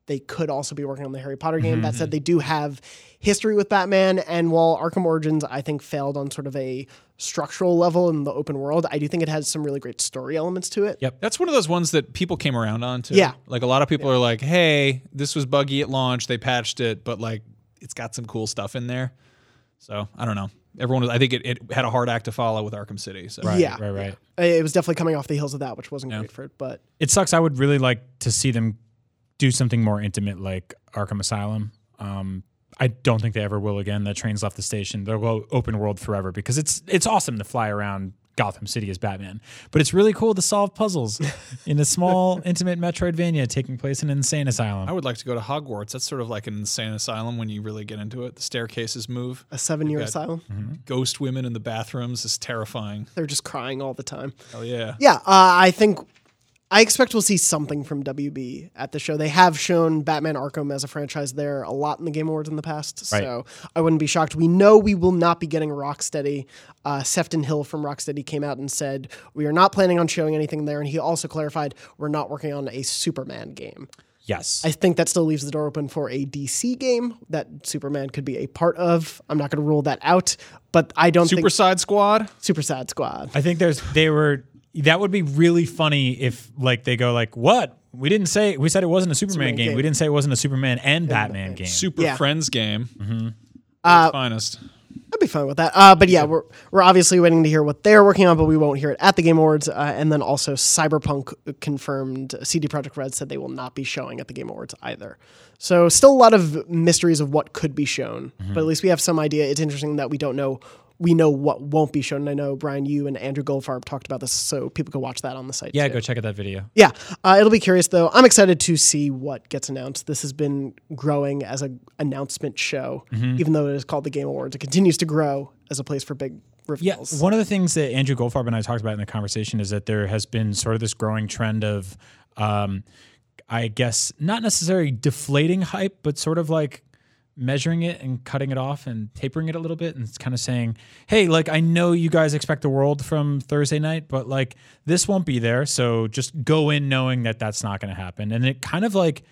They could also be working on the Harry Potter game. That mm-hmm. said, they do have history with Batman. And while Arkham Origins, I think, failed on sort of a structural level in the open world, I do think it has some really great story elements to it. Yep. That's one of those ones that people came around on too. Yeah. Like a lot of people are like, hey, this was buggy at launch. They patched it, but like it's got some cool stuff in there. So I don't know. Everyone was, I think it, it had a hard act to follow with Arkham City. So Yeah. Right, right. It was definitely coming off the heels of that, which wasn't great for it. But It sucks. I would really like to see them do something more intimate like Arkham Asylum. Um, I don't think they ever will again. The train's left the station. They'll go open world forever because it's it's awesome to fly around Gotham City as Batman. But it's really cool to solve puzzles in a small, intimate Metroidvania taking place in an insane asylum. I would like to go to Hogwarts. That's sort of like an insane asylum when you really get into it. The staircases move. a seven year got- asylum, Ghost women in the bathrooms is terrifying. they're just crying all the time. Oh yeah. Yeah, uh, I think I expect we'll see something from WB at the show. They have shown Batman Arkham as a franchise there a lot in the Game Awards in the past, Right. so I wouldn't be shocked. We know we will not be getting Rocksteady. Uh, Sefton Hill from Rocksteady came out and said we are not planning on showing anything there, and he also clarified we're not working on a Superman game. yes. I think that still leaves the door open for a DC game that Superman could be a part of. I'm not going to rule that out, but I don't Super think Side Squad. Super Sad Squad. I think there's they were that would be really funny if like they go like what we didn't say we said it wasn't a Superman, Superman game. game. we didn't say it wasn't a Superman and Batman game Super Yeah. Friends game. Mm-hmm. Uh, finest. I'd be fine with that. Uh, but yeah, we're we're obviously waiting to hear what they're working on, but we won't hear it at the Game Awards. Uh, and then also, Cyberpunk confirmed CD Projekt Red said they will not be showing at the Game Awards either. So still a lot of mysteries of what could be shown, Mm-hmm. but at least we have some idea. It's interesting that we don't know. We know what won't be shown. And I know Brian, you and Andrew Goldfarb talked about this, so people can watch that on the site. yeah too. go check out that video Yeah, uh, it'll be curious though. I'm excited to see what gets announced. This has been growing as an announcement show, Mm-hmm. even though it is called the Game Awards. It continues to grow as a place for big Yeah, reveals. one of the things that Andrew Goldfarb and I talked about in the conversation is that there has been sort of this growing trend of, um, I guess, not necessarily deflating hype, but sort of like measuring it and cutting it off and tapering it a little bit and it's kind of saying, hey, like I know you guys expect the world from Thursday night, but like this won't be there, so just go in knowing that that's not going to happen. And it kind of like,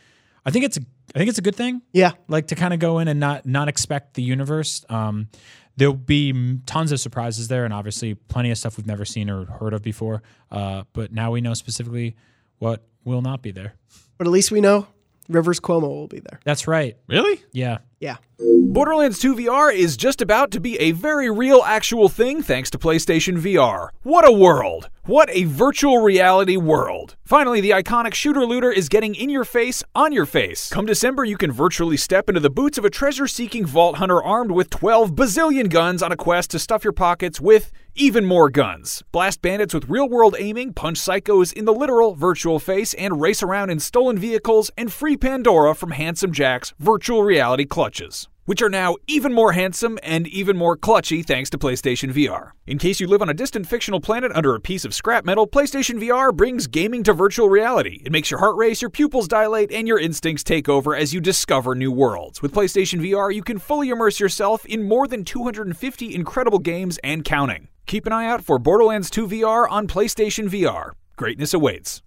I think it's a, I think it's a good thing yeah, like to kind of go in and not not expect the universe. Um, there'll be tons of surprises there, and obviously plenty of stuff we've never seen or heard of before. Uh, but now we know specifically what will not be there. but at least we know Rivers Cuomo will be there. That's right. Really? Yeah. Yeah, Borderlands 2 VR is just about to be a very real actual thing thanks to PlayStation VR. What a world! What a virtual reality world! Finally, the iconic shooter looter is getting in your face, on your face. Come December, you can virtually step into the boots of a treasure seeking vault hunter armed with 12 bazillion guns on a quest to stuff your pockets with even more guns. Blast bandits with real world aiming, punch psychos in the literal virtual face, and race around in stolen vehicles and free Pandora from Handsome Jack's virtual reality clutches which are now even more handsome and even more clutchy thanks to PlayStation VR. In case you live on a distant fictional planet under a piece of scrap metal, PlayStation VR brings gaming to virtual reality. It makes your heart race, your pupils dilate, and your instincts take over as you discover new worlds. With PlayStation VR, you can fully immerse yourself in more than 250 incredible games and counting. Keep an eye out for Borderlands 2 VR on PlayStation VR. Greatness awaits.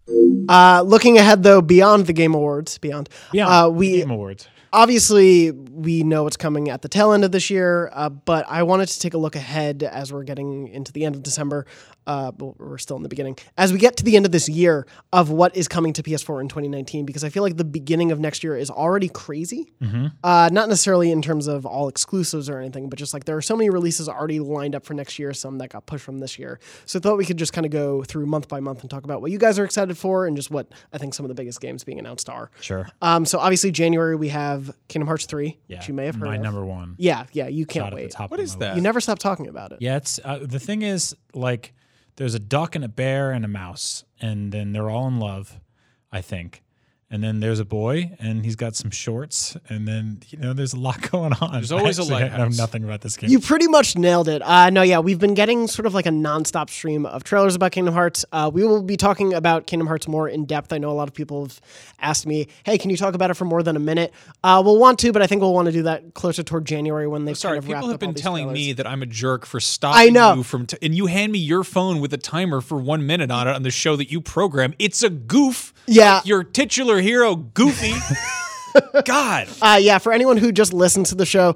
uh, looking ahead though, beyond the Game Awards, beyond, Yeah. uh, we Game Awards. Obviously we know what's coming at the tail end of this year, uh, but I wanted to take a look ahead as we're getting into the end of December. Uh, but we're still in the beginning. As we get to the end of this year of what is coming to PS4 in 2019, because I feel like the beginning of next year is already crazy. Uh, not necessarily in terms of all exclusives or anything, but just like there are so many releases already lined up for next year, some that got pushed from this year. So I thought we could just kind of go through month by month and talk about what you guys are excited for and just what I think some of the biggest games being announced are. Sure. Um, so obviously January we have Kingdom Hearts three, Yeah. which you may have heard My of. number one. Yeah, yeah, you can't Shot wait. top What of is my that? list. You never stop talking about it. Yeah, it's uh, the thing is like there's a duck and a bear and a mouse, and then they're all in love, I think. And then there's a boy, and he's got some shorts, and then you know there's a lot going on. There's always a Actually, I know nothing about this game. You pretty much nailed it. Uh, no, yeah, we've been getting sort of like a nonstop stream of trailers about Kingdom Hearts. Uh, we will be talking about Kingdom Hearts more in depth. I know a lot of people have asked me, "Hey, can you talk about it for more than a minute?" Uh, we'll want to, but I think we'll want to do that closer toward January when they've Sorry, kind of people wrapped have up been telling trailers. me that I'm a jerk for stopping I know. you from, t- and you hand me your phone with a timer for one minute on it on the show that you program. It's a goof. Yeah. like your titular hero, Goofy. God, Uh, yeah, for anyone who just listens to the show,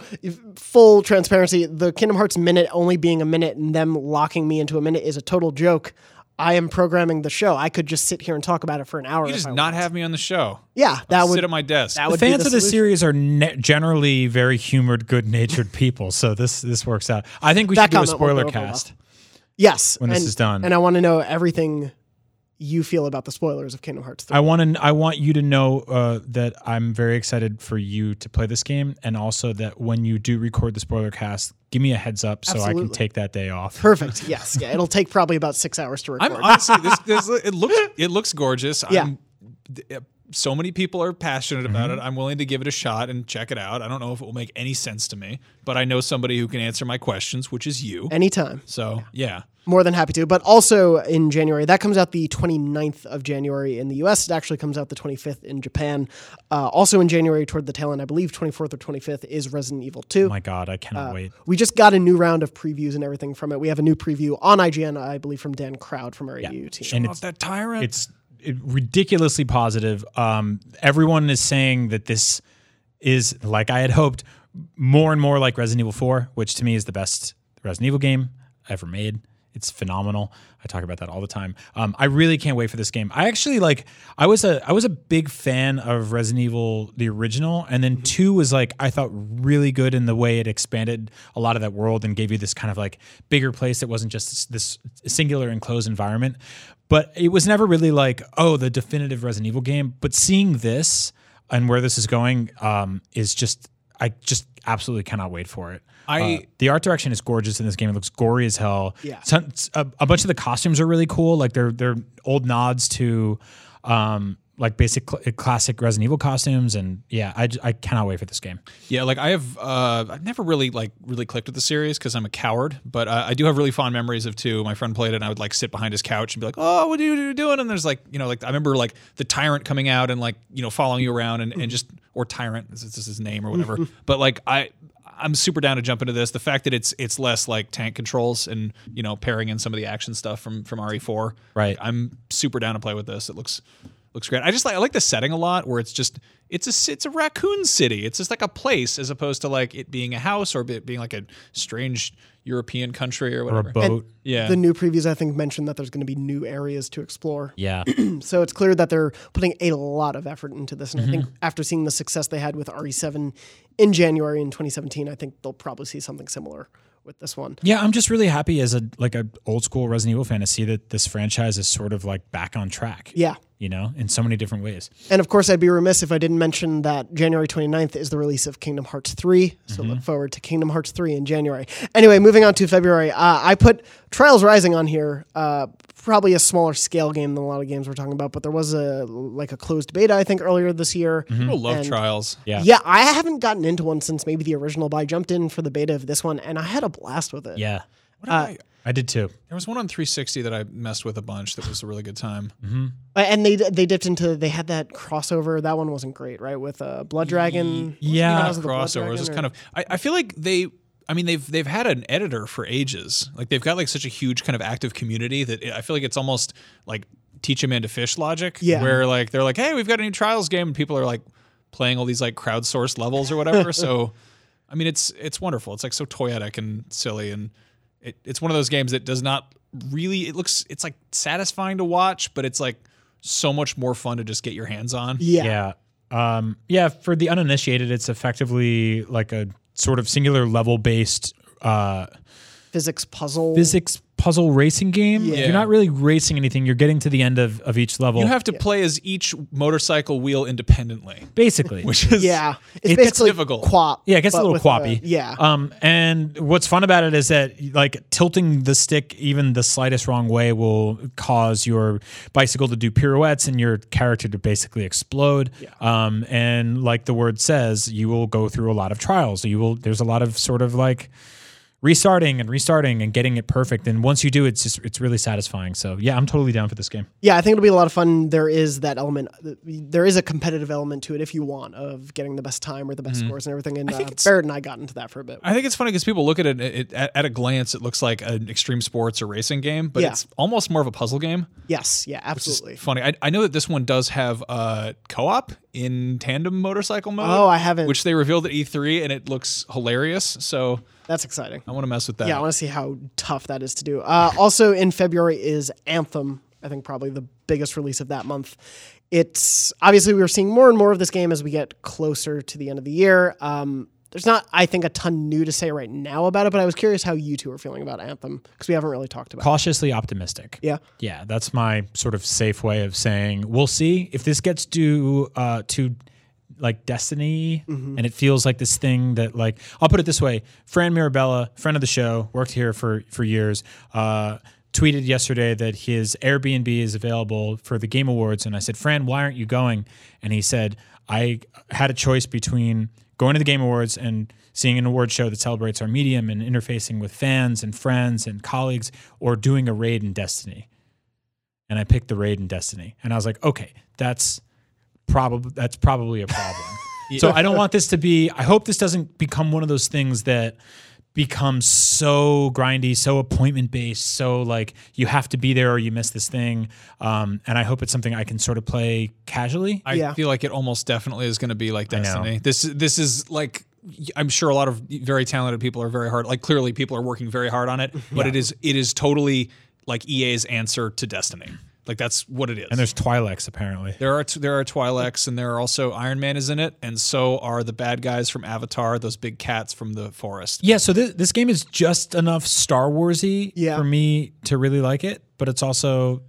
full transparency, the Kingdom Hearts minute only being a minute and them locking me into a minute is a total joke. I am programming the show. I could just sit here and talk about it for an hour. you if just I not want. have me on the show. Yeah, that would sit at my desk. that the would be fans of the series are ne- generally very humored, good-natured people, so this this works out. I think we That should do a spoiler go over well. cast. Yes, when this is done. and I want to know everything you feel about the spoilers of Kingdom Hearts 3. I want to. I want you to know uh, that I'm very excited for you to play this game, and also that when you do record the spoiler cast, give me a heads up so I can take that day off. Perfect. Yes. Yeah. It'll take probably about six hours to record. I'm honestly this, this it looks it looks gorgeous. Yeah. I'm, so many people are passionate about Mm-hmm. it. I'm willing to give it a shot and check it out. I don't know if it will make any sense to me, but I know somebody who can answer my questions, which is you. Anytime. So yeah, More than happy to. But also in January, that comes out the 29th of January in the US. It actually comes out the 25th in Japan. Uh, also in January, toward the tail end, I believe 24th or 25th, is Resident Evil 2. Oh my god, I cannot Uh, wait. we just got a new round of previews and everything from it. We have a new preview on IGN, I believe, from Dan Crowd from our AU team. And off it's that tyrant. it's ridiculously positive. Um, everyone is saying that this is like I had hoped, more and more like Resident Evil 4, which to me is the best Resident Evil game ever made. It's phenomenal. I talk about that all the time. Um, I really can't wait for this game. I actually like. I was a I was a big fan of Resident Evil the original, and then two was like I thought really good in the way it expanded a lot of that world and gave you this kind of like bigger place that wasn't just this, this singular enclosed environment. But it was never really like oh the definitive Resident Evil game. But seeing this and where this is going um, is just I just absolutely cannot wait for it. I- Uh, the art direction is gorgeous in this game. It looks gory as hell. Yeah. Some, a, a bunch of the costumes are really cool. Like they're they're old nods to um, like basic cl- classic Resident Evil costumes. And yeah, I, I cannot wait for this game. Yeah, like I have, uh, I've never really like really clicked with the series because I'm a coward. But uh, I do have really fond memories of two. My friend played it, and I would like sit behind his couch and be like, "Oh, what are you doing?" And there's like, you know, like I remember like the tyrant coming out and like you know following you around and, and just or tyrant this is his name or whatever. but like I. I'm super down to jump into this. The fact that it's it's less like tank controls and you know pairing in some of the action stuff from from RE4. Right. I'm super down to play with this. It looks looks great. I just like I like the setting a lot where it's just it's a it's a raccoon city. It's just like a place as opposed to like it being a house or it being like a strange European country or Or whatever. a boat. yeah. The new previews, I think, mentioned that there's going to be new areas to explore. yeah. So it's clear that they're putting a lot of effort into this. And I think Mm-hmm. after seeing the success they had with RE7 in January in 2017, I think they'll probably see something similar with this one. Yeah, I'm just really happy as a like a old school Resident Evil fan to see that this franchise is sort of like back on track. Yeah. You know, in so many different ways. And of course, I'd be remiss if I didn't mention that January 29th is the release of Kingdom Hearts 3. So Mm-hmm. look forward to Kingdom Hearts 3 in January. Anyway, moving on to February, uh, I put Trials Rising on here. Uh, probably a smaller scale game than a lot of games we're talking about, but there was a like a closed beta I think earlier this year. People love and- trials. Mm-hmm. Yeah. Yeah, I haven't gotten into one since maybe the original, but I jumped in for the beta of this one and I had a blast with it. Yeah. What did I, I did too. there was one on 360 that I messed with a bunch. That was a really good time. Uh, And they they dipped into they had that crossover. That one wasn't great, right? With uh, Blood Dragon. Yeah. Trials the Blood crossover. It was just kind of. I, I feel like they. I mean, they've they've had an editor for ages. Like they've got like such a huge kind of active community that I feel like it's almost like teach a man to fish logic. Yeah. Where like they're like, hey, we've got a new trials game, and people are like playing all these like crowdsourced levels or whatever. so, I mean, it's it's wonderful. It's like so toyetic and silly, and it, it's one of those games that does not really. It looks it's like satisfying to watch, but it's like so much more fun to just get your hands on. Yeah. Yeah. Um, yeah, for the uninitiated, it's effectively like a sort of singular level based uh, Physics puzzle. physics puzzle racing game. Yeah. You're not really racing anything. You're getting to the end of, of each level. You have to play as each motorcycle wheel independently, basically. which is Yeah, it's It gets basically difficult. Quap, Yeah, it gets a little with quappy. yeah, Um, and what's fun about it is that like tilting the stick even the slightest wrong way will cause your bicycle to do pirouettes and your character to basically explode. Um, and like the word says, you will go through a lot of trials. You will. There's a lot of sort of like restarting and restarting and getting it perfect. And once you do, it's just it's really satisfying. So yeah, I'm totally down for this game. yeah. I think it'll be a lot of fun. There is that element. There is a competitive element to it if you want of getting the best time or the best Mm-hmm. scores and everything. And I think uh, it's- Barrett and I got into that for a bit. I think it's funny because people look at it, it at, at a glance, it looks like an extreme sports or racing game, but Yeah. it's almost more of a puzzle game. yes, yeah, absolutely. funny. I, I know that this one does have uh, co-op in tandem motorcycle mode. Oh, I haven't. Which they revealed at E3, and it looks hilarious. So That's exciting. I want to mess with that. Yeah, I want to see how tough that is to do. Uh, also in February is Anthem. I think probably the biggest release of that month. It's obviously we are seeing more and more of this game as we get closer to the end of the year. Um, there's not, I think, a ton new to say right now about it, but I was curious how you two are feeling about Anthem because we haven't really talked about. it. Cautiously optimistic. Yeah, Yeah, that's my sort of safe way of saying we'll see if this gets to uh, to like Destiny, and it feels like this thing that like I'll put it this way: Fran Mirabella, friend of the show, worked here for for years. Uh, tweeted yesterday that his Airbnb is available for the Game Awards, and I said, Fran, why aren't you going? And he said, I had a choice between going to the Game Awards and seeing an award show that celebrates our medium and interfacing with fans and friends and colleagues, or doing a raid in Destiny and I picked the raid in Destiny. And I was like, okay, that's probably that's probably a problem. So I don't want this to be I hope this doesn't become one of those things that becomes so grindy, so appointment based, so like you have to be there or you miss this thing. Um, and I hope it's something I can sort of play casually. I Yeah. feel like it almost definitely is going to be like. Destiny. This this is like I'm sure a lot of very talented people are very hard. Like clearly people are working very hard on it, but it is it is totally like EA's answer to Destiny. Like that's what it is. and there's Twi'leks apparently. there are there are Twi'leks and there are also Iron Man is in it, and so are the bad guys from Avatar, those big cats from the forest. Yeah, so this, this game is just enough Star Warsy Yeah. for me to really like it, but it's also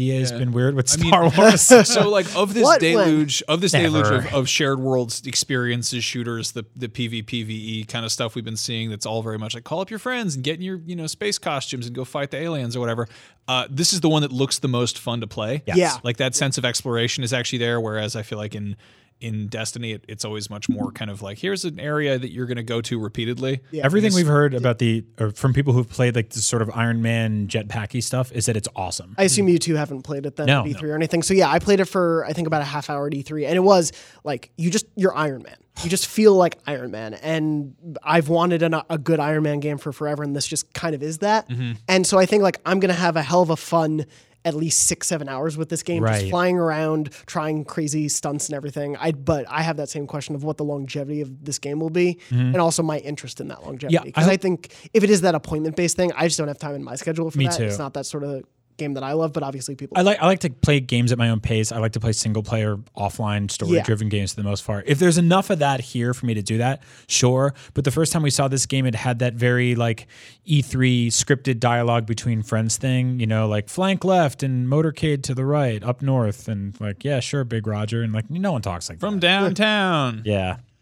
EA's been weird with I mean- Star Wars. so like of this What, when? deluge of this deluge of, of shared worlds experiences shooters the the PvPvE kind of stuff we've been seeing that's all very much like call up your friends and get in your you know space costumes and go fight the aliens or whatever uh, this is the one that looks the most fun to play Yes. Yeah. like that sense of exploration is actually there whereas I feel like in in Destiny it, it's always much more kind of like here's an area that you're going to go to repeatedly Yeah. Everything we've heard about the or from people who've played like this sort of Iron Man jetpacky stuff is that it's awesome. I assume you two haven't played it then No. at E3 or anything. So yeah, I played it for I think about a half hour at E3, and it was like you just you're Iron Man. You just feel like Iron Man, and I've wanted an, a good Iron Man game for forever, and this just kind of is that. Mm-hmm. And so I think like I'm gonna have a hell of a fun. At least six, seven hours with this game, just flying around, trying crazy stunts and everything. I but I have that same question of what the longevity of this game will be, and also my interest in that longevity. Mm-hmm. Yeah, I because I, think if it is that appointment based thing, I just don't have time in my schedule for Me that. too. It's not that sort of game that I love, but obviously people. I like I like to play games at my own pace. I like to play single player offline story driven games for the most part. If there's enough of that here for me to do that, sure. But the first time we saw this game, it had that very like E3 scripted dialogue between friends thing. You know, like flank left and motorcade to the right, up north, and like yeah, sure, Big Roger, and like no one talks like from that. downtown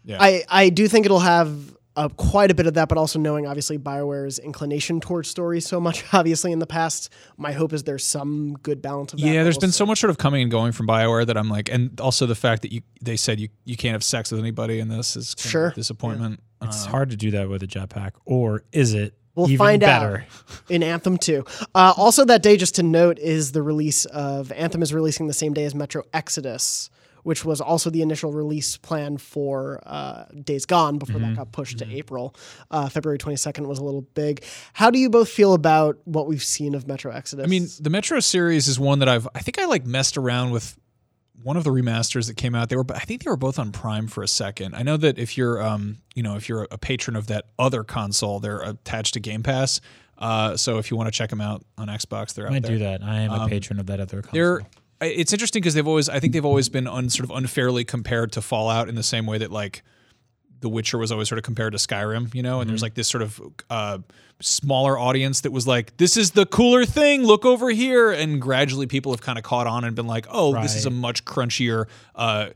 Yeah, I, I do think it'll have uh, quite a bit of that, but also knowing obviously Bioware's inclination towards stories so much, obviously in the past, my hope is there's some good balance of that. Yeah, there's been so much sort of coming and going from Bioware that I'm like, and also the fact that you they said you you can't have sex with anybody in this is kind of Sure. a disappointment. it's hard to do that with a jetpack, or is it? We'll even find better? out in Anthem 2. Uh, also, that day, just to note, is the release of Anthem is releasing the same day as Metro Exodus, which was also the initial release plan for uh, Days Gone before Mm-hmm. that got pushed to April. Uh, February 22nd was a little big. How do you both feel about what we've seen of Metro Exodus? I mean, the Metro series is one that I've I think I like messed around with one of the remasters that came out. They were I think they were both on Prime for a second. I know that if you're um you know if you're a patron of that other console, they're attached to Game Pass. Uh, so if you want to check them out on Xbox, they're I out might there. do that. I am a patron of that other. Console. They're I- it's interesting because they've always I think they've always been un, sort of unfairly compared to Fallout in the same way that like The Witcher was always sort of compared to Skyrim, you know, and there's like this sort of uh, smaller audience that was like, "This is the cooler thing. Look over here," and gradually people have kind of caught on and been like, "Oh, this is a much crunchier, uh,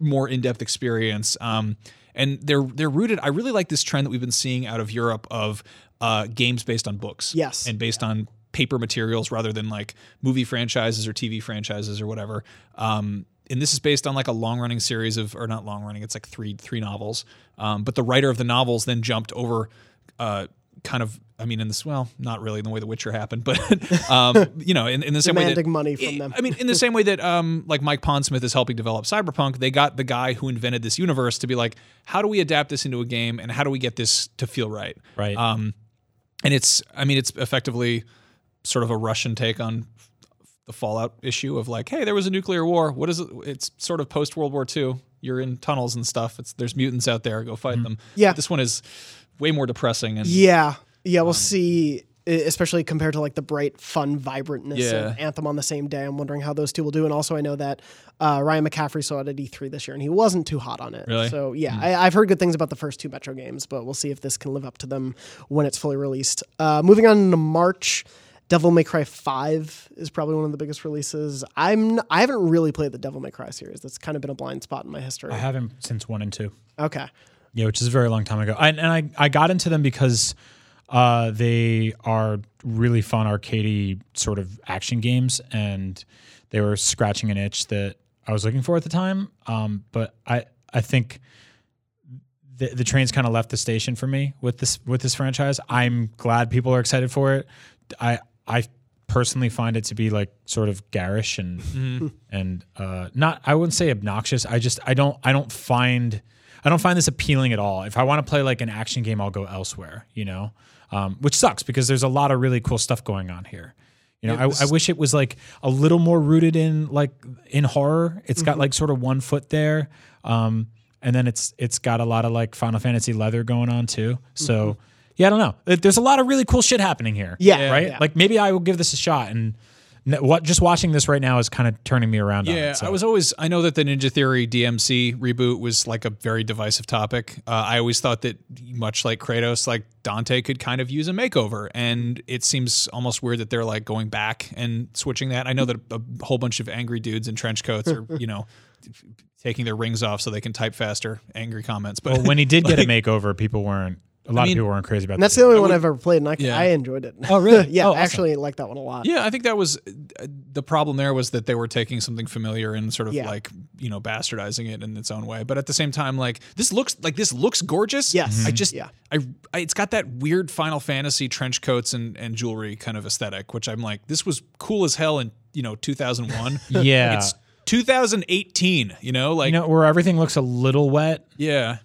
more in-depth experience." Um, and they're they're rooted. I really like this trend that we've been seeing out of Europe of uh, games based on books, Yes. and based on paper materials rather than like movie franchises or TV franchises or whatever. Um, and this is based on like a long running series of, or not long running, it's like three three novels. Um, but the writer of the novels then jumped over, uh, kind of. I mean, in this, well, not really in the way The Witcher happened, but um, you know, in, in the same way that money from them. I mean, in the same way that um, like Mike Pondsmith is helping develop Cyberpunk, they got the guy who invented this universe to be like, how do we adapt this into a game, and how do we get this to feel right? Right. Um, and it's, I mean, it's effectively sort of a Russian take on the Fallout issue of like, hey, there was a nuclear war. What is it? It's sort of post World War II. You're in tunnels and stuff. It's there's mutants out there. Go fight them. Mm-hmm. Yeah. This one is way more depressing and Yeah, yeah, Um, we'll see. e- Especially compared to like the bright, fun, vibrantness Yeah. of Anthem on the same day, I'm wondering how those two will do. And also, I know that uh, Ryan McCaffrey saw it at E3 this year, and he wasn't too hot on it. Really? So yeah, I, I've heard good things about the first two Metro games, but we'll see if this can live up to them when it's fully released. Uh, moving on to March, Devil May Cry Five is probably one of the biggest releases. I'm I haven't really played the Devil May Cry series. That's kind of been a blind spot in my history. I haven't since one and two. Okay. Yeah, which is a very long time ago. I, and I, I got into them because uh, they are really fun arcadey sort of action games, and they were scratching an itch that I was looking for at the time. Um, but I I think the the train's kind of left the station for me with this with this franchise. I'm glad people are excited for it. I I personally find it to be like sort of garish and and uh, not I wouldn't say obnoxious. I just I don't I don't find I don't find this appealing at all. If I want to play like an action game, I'll go elsewhere. You know, um, which sucks because there's a lot of really cool stuff going on here. You know, I, I wish it was like a little more rooted in like in horror. It's got like sort of one foot there, um, and then it's it's got a lot of like Final Fantasy leather going on too. So yeah, I don't know. There's a lot of really cool shit happening here. Yeah, right. yeah. Like maybe I will give this a shot. And what just watching this right now is kind of turning me around. on Yeah, it, so. I was always. I know that the Ninja Theory DMC reboot was like a very divisive topic. Uh, I always thought that, much like Kratos, like Dante could kind of use a makeover, and it seems almost weird that they're like going back and switching that. I know that a whole bunch of angry dudes in trench coats are, you know, taking their rings off so they can type faster. Angry comments, but Well, when he did get a makeover, people weren't. A lot mean- of people weren't crazy about And that's the only one I've ever played, and I, Yeah. I enjoyed it. Oh, really? yeah, Oh, I awesome. actually like that one a lot. Yeah, I think that was uh, the problem. There was that they were taking something familiar and sort of Yeah. like you know bastardizing it in its own way. But at the same time, like this looks like this looks gorgeous. Yes. I just Yeah. I, I it's got that weird Final Fantasy trench coats and and jewelry kind of aesthetic, which I'm like this was cool as hell in you know 2001. Yeah. it's 2018. You know, like you know, where everything looks a little wet. yeah.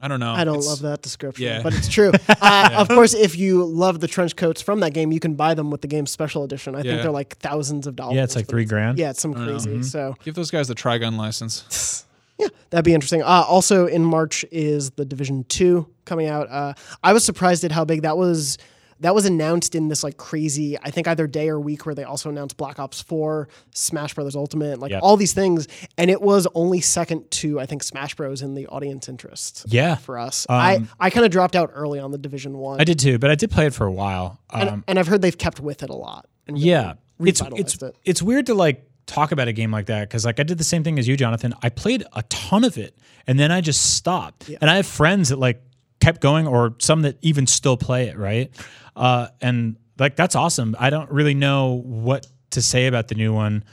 I don't know. I don't It's- love that description, yeah. but it's true. Uh, Of course, if you love the trench coats from that game, you can buy them with the game's special edition. I Yeah. think they're like thousands of dollars. Yeah, it's like three grand. Yeah, it's some crazy. So Give those guys the Trigun license. yeah, that'd be interesting. Uh, also in March is the Division Two coming out. Uh, I was surprised at how big that was. That was announced in this like crazy, I think either day or week where they also announced Black Ops 4, Smash Brothers Ultimate, like Yep. all these things, and it was only second to I think Smash Bros in the audience interest. Yeah. for us, I Um, I kind of dropped out early on the Division One. I did too, but I did play it for a while. Um, and, and I've heard they've kept with it a lot. Really yeah, it's it's it. it's weird to like talk about a game like that because like I did the same thing as you, Jonathan. I played a ton of it, and then I just stopped. And I have friends that like kept going, or some that even still play it, right? Uh, and like that's awesome. I don't really know what to say about the new one,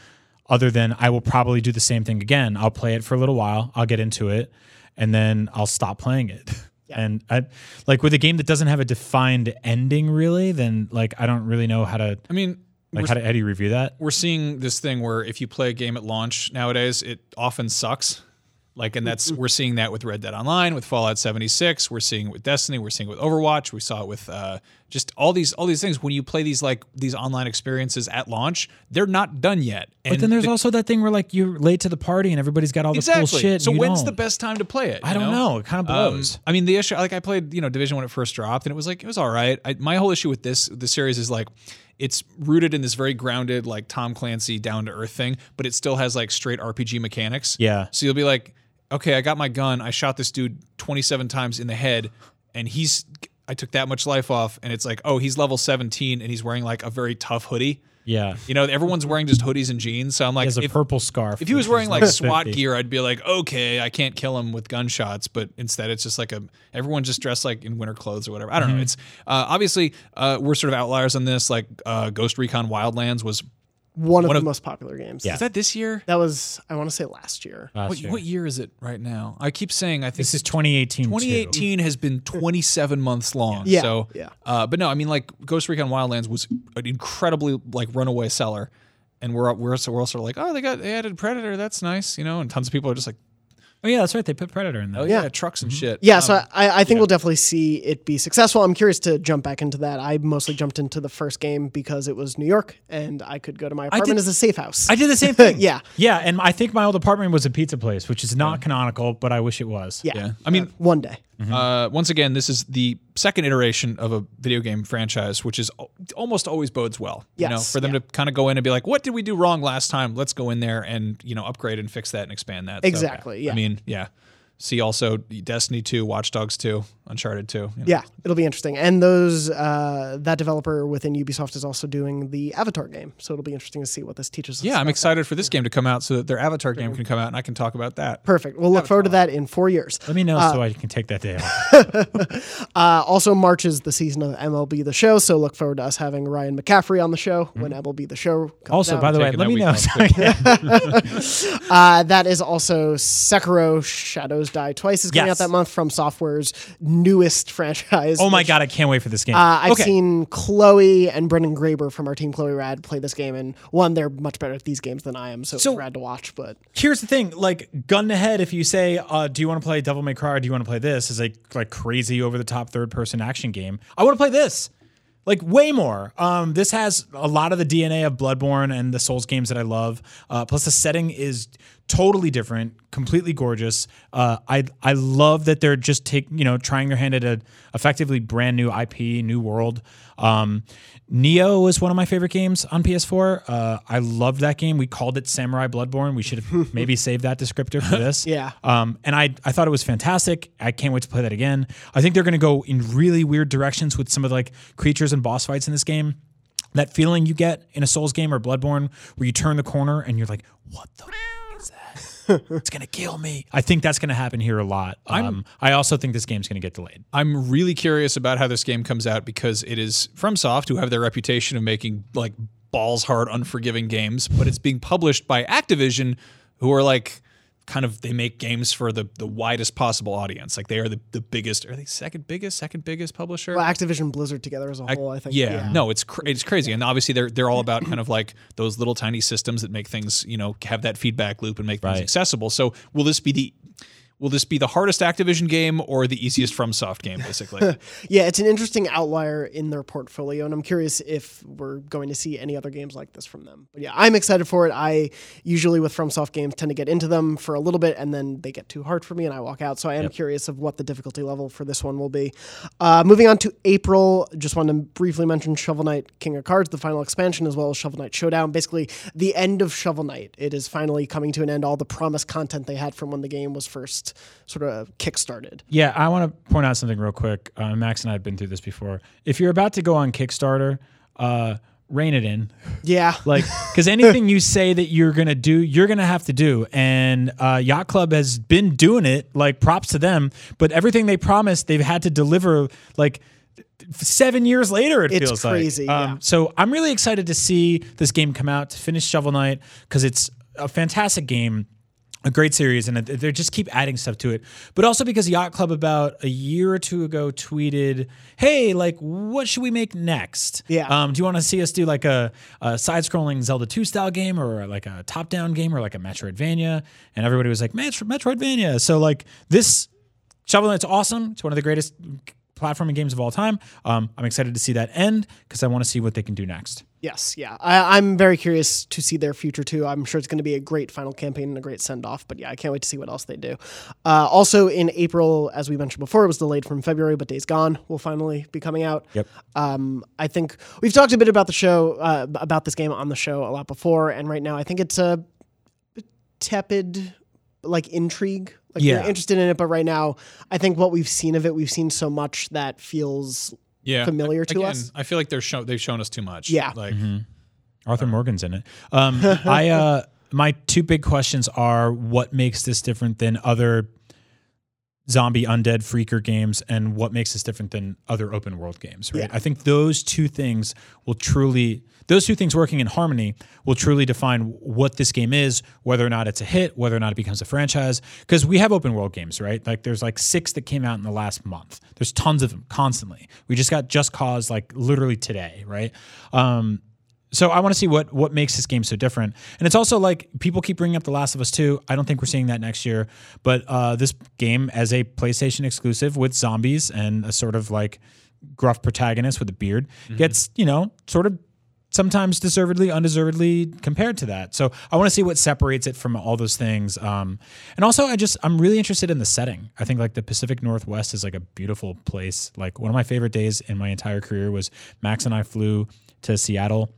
other than I will probably do the same thing again. I'll play it for a little while, I'll get into it, and then I'll stop playing it. And I like with a game that doesn't have a defined ending, really. Then like I don't really know how to I mean, like how, do you review that? we're seeing this thing where if you play a game at launch nowadays, it often sucks. Like, and that's we're seeing that with Red Dead Online, with Fallout 76. We're seeing it with Destiny. We're seeing it with Overwatch. We saw it with uh, just all these all these things. When you play these like these online experiences at launch, they're not done yet. But then there's also that thing where like you're late to the party and everybody's got all the exactly. cool shit. so when's don't. the best time to play it? I don't know. It kind of Um, blows. I mean, the issue, like I played, you know, Division when it first dropped, and it was like it was all right. I, my whole issue with this the series is like it's rooted in this very grounded, like Tom Clancy down to earth thing, but it still has like straight RPG mechanics. Yeah. So you'll be like, okay, I got my gun. I shot this dude 27 times in the head, and he's I took that much life off, and it's like, oh, he's level 17, and he's wearing like a very tough hoodie. Yeah. You know, everyone's wearing just hoodies and jeans. So I'm like, He has a if, purple scarf. if he was wearing like SWAT 50. gear, I'd be like, okay, I can't kill him with gunshots. But instead, it's just like a everyone just dressed like in winter clothes or whatever. I don't Mm-hmm. know. It's uh, obviously uh, we're sort of outliers on this. Like uh, Ghost Recon Wildlands was One of One the most popular games. Yeah. is that this year? That was I want to say last year. last What, year. what year is it right now? I keep saying I think This is 2018. too. 2018 has been 27 months long. Yeah, So, yeah. Uh, but no, I mean, like Ghost Recon Wildlands was an incredibly like runaway seller, and we're we're so we're all sort of like, oh, they got they added Predator, that's nice, you know, and tons of people are just like, Oh yeah, that's right. They put Predator in there. oh yeah, Yeah. trucks and shit. Yeah, so Um, I, I think we'll definitely see it be successful. I'm curious to jump back into that. I mostly jumped into the first game because it was New York and I could go to my apartment did- as a safe house. I did the same thing. Yeah. Yeah, and I think my old apartment was a pizza place, which is not canonical, but I wish it was. yeah. yeah. I mean, one day. Uh, once again, this is the second iteration of a video game franchise, which is almost always bodes well. you know, Yes, for them yeah. to kind of go in and be like, "What did we do wrong last time? Let's go in there and you know upgrade and fix that and expand that." So, Exactly, yeah. I mean, yeah. See also Destiny 2, Watch Dogs 2, Uncharted 2. you know. Yeah, it'll be interesting. And those uh, that developer within Ubisoft is also doing the Avatar game, so it'll be interesting to see what this teaches us. Yeah, I'm about excited for this game to come out so that their Avatar game can come out and I can talk about that. Perfect. We'll look forward to that in four years. Let me know so I can take that day off. Uh, also, March is the season of MLB The Show, so look forward to us having Ryan McCaffrey on the show when MLB The Show comes Mm-hmm. Also, out. by the way, let me know. off, Uh, that is also Sekiro Shadows Die Twice is coming Yes. out that month FromSoftware's newest franchise. oh my which, god, I can't wait for this game. Uh, I've okay. seen Chloi and Brendan Graeber from our team Chloi Rad play this game, and one, they're much better at these games than I am, so, So- it's rad to watch. But Here's the thing, like gun to head, if you say, uh, "Do you want to play Devil May Cry? or Do you want to play this?" is like like crazy over the top third person action game. I want to play this. Like way more. Um, this has a lot of the DNA of Bloodborne and the Souls games that I love. Uh, plus, the setting is totally different, completely gorgeous. Uh, I I love that they're just take you know trying their hand at a effectively brand new IP, new world. Um, Nioh was one of my favorite games on PS4. Uh, I loved that game. We called it Samurai Bloodborne. We should have maybe saved that descriptor for this. Yeah. Um, and I, I thought it was fantastic. I can't wait to play that again. I think they're going to go in really weird directions with some of the like creatures and boss fights in this game. That feeling you get in a Souls game or Bloodborne where you turn the corner and you're like, what the f- is that? It's going to kill me. I think that's going to happen here a lot. Um, I also think this game's going to get delayed. I'm really curious about how this game comes out because it is FromSoft, who have their reputation of making like balls hard, unforgiving games, but it's being published by Activision, who are like kind of they make games for the the widest possible audience. Like they are the, the biggest, are they second biggest, second biggest publisher? well, Activision Blizzard together as a whole, I think. yeah, no, it's cr- it's crazy, and obviously they're they're all about kind of like those little tiny systems that make things you know have that feedback loop and make things Right. accessible. So will this be the will this be the hardest Activision game or the easiest FromSoft game, basically? Yeah, it's an interesting outlier in their portfolio, and I'm curious if we're going to see any other games like this from them. But yeah, I'm excited for it. I usually with FromSoft games tend to get into them for a little bit, and then they get too hard for me, and I walk out. So I am curious of what the difficulty level for this one will be. Uh, moving on to April, just wanted to briefly mention Shovel Knight King of Cards, the final expansion, as well as Shovel Knight Showdown. Basically, the end of Shovel Knight. It is finally coming to an end. All the promised content they had from when the game was first sort of kickstarted. Yeah, I want to point out something real quick. Uh, Max and I have been through this before. If you're about to go on Kickstarter, uh, rein it in. Yeah, Like, because anything you say that you're gonna do, you're gonna have to do. And uh, Yacht Club has been doing it. Like, props to them. But everything they promised, they've had to deliver. Like seven years later, it It's feels crazy, like. yeah. So I'm really excited to see this game come out to finish Shovel Knight because it's a fantastic game. A great series, and they just keep adding stuff to it. But also because Yacht Club about a year or two ago tweeted, "Hey, like, what should we make next? Yeah. Um, do you want to see us do like a, a side-scrolling Zelda 2 style game, or like a top-down game, or like a Metroidvania?" And everybody was like, "Metro- "Metroidvania." So like this Shovel Knight's awesome. It's one of the greatest platforming games of all time. Um, I'm excited to see that end because I want to see what they can do next. Yes, yeah. I, I'm very curious to see their future too. I'm sure it's going to be a great final campaign and a great send off. But yeah, I can't wait to see what else they do. Uh, also in April, as we mentioned before, it was delayed from February, but Days Gone will finally be coming out. Yep. Um, I think we've talked a bit about the show, uh, about this game on the show a lot before, and right now I think it's a tepid like intrigue. Like Yeah. you're interested in it, but right now, I think what we've seen of it, we've seen so much that feels yeah, familiar to Again, us. I feel like they're show, they've shown us too much. Yeah. like Arthur Morgan's in it. Um, I uh, my two big questions are what makes this different than other zombie undead freaker games, and what makes this different than other open world games. Right. Yeah. I think those two things will truly. Those two things working in harmony will truly define what this game is, whether or not it's a hit, whether or not it becomes a franchise. Because we have open world games, right? Like there's like six that came out in the last month. There's tons of them constantly. We just got Just Cause like literally today, right? Um, so I want to see what what makes this game so different. And it's also like people keep bringing up The Last of Us 2. I don't think we're seeing that next year, but uh, this game as a PlayStation exclusive with zombies and a sort of like gruff protagonist with a beard gets, you know, sort of sometimes deservedly, undeservedly compared to that. So I want to see what separates it from all those things. Um, and also, I just I'm really interested in the setting. I think like the Pacific Northwest is like a beautiful place. Like one of my favorite days in my entire career was Max and I flew to Seattle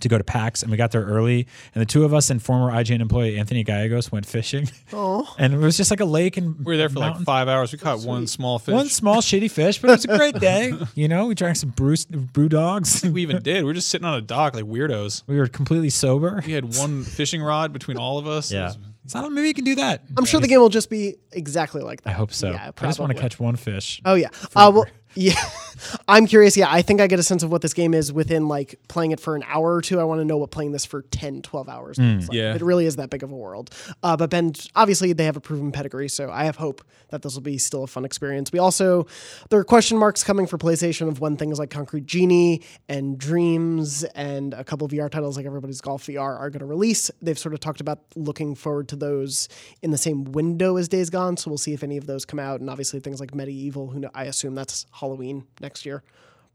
to go to PAX, and we got there early. And the two of us and former IGN employee Anthony Gallegos went fishing. Oh, and it was just like a lake and we were there for like five hours. We caught one small fish. One small shitty fish, but it was a great day. You know, we drank some brew, brew dogs. we even did. We were just sitting on a dock like weirdos. We were completely sober. We had one fishing rod between all of us. Yeah. So I don't, maybe you can do that. I'm sure the game will just be exactly like that. I hope so. Yeah, I just want to catch one fish. Oh yeah. Uh, well, yeah. I'm curious. Yeah, I think I get a sense of what this game is within like playing it for an hour or two. I want to know what playing this for 10, 12 hours. looks like. Yeah. It really is that big of a world. Uh, but Bend, obviously, they have a proven pedigree, so I have hope that this will be still a fun experience. We also there are question marks coming for PlayStation of when things like Concrete Genie and Dreams and a couple of VR titles like Everybody's Golf VR are going to release. They've sort of talked about looking forward to those in the same window as Days Gone, so we'll see if any of those come out. And obviously things like MediEvil, who know, I assume that's Halloween next year.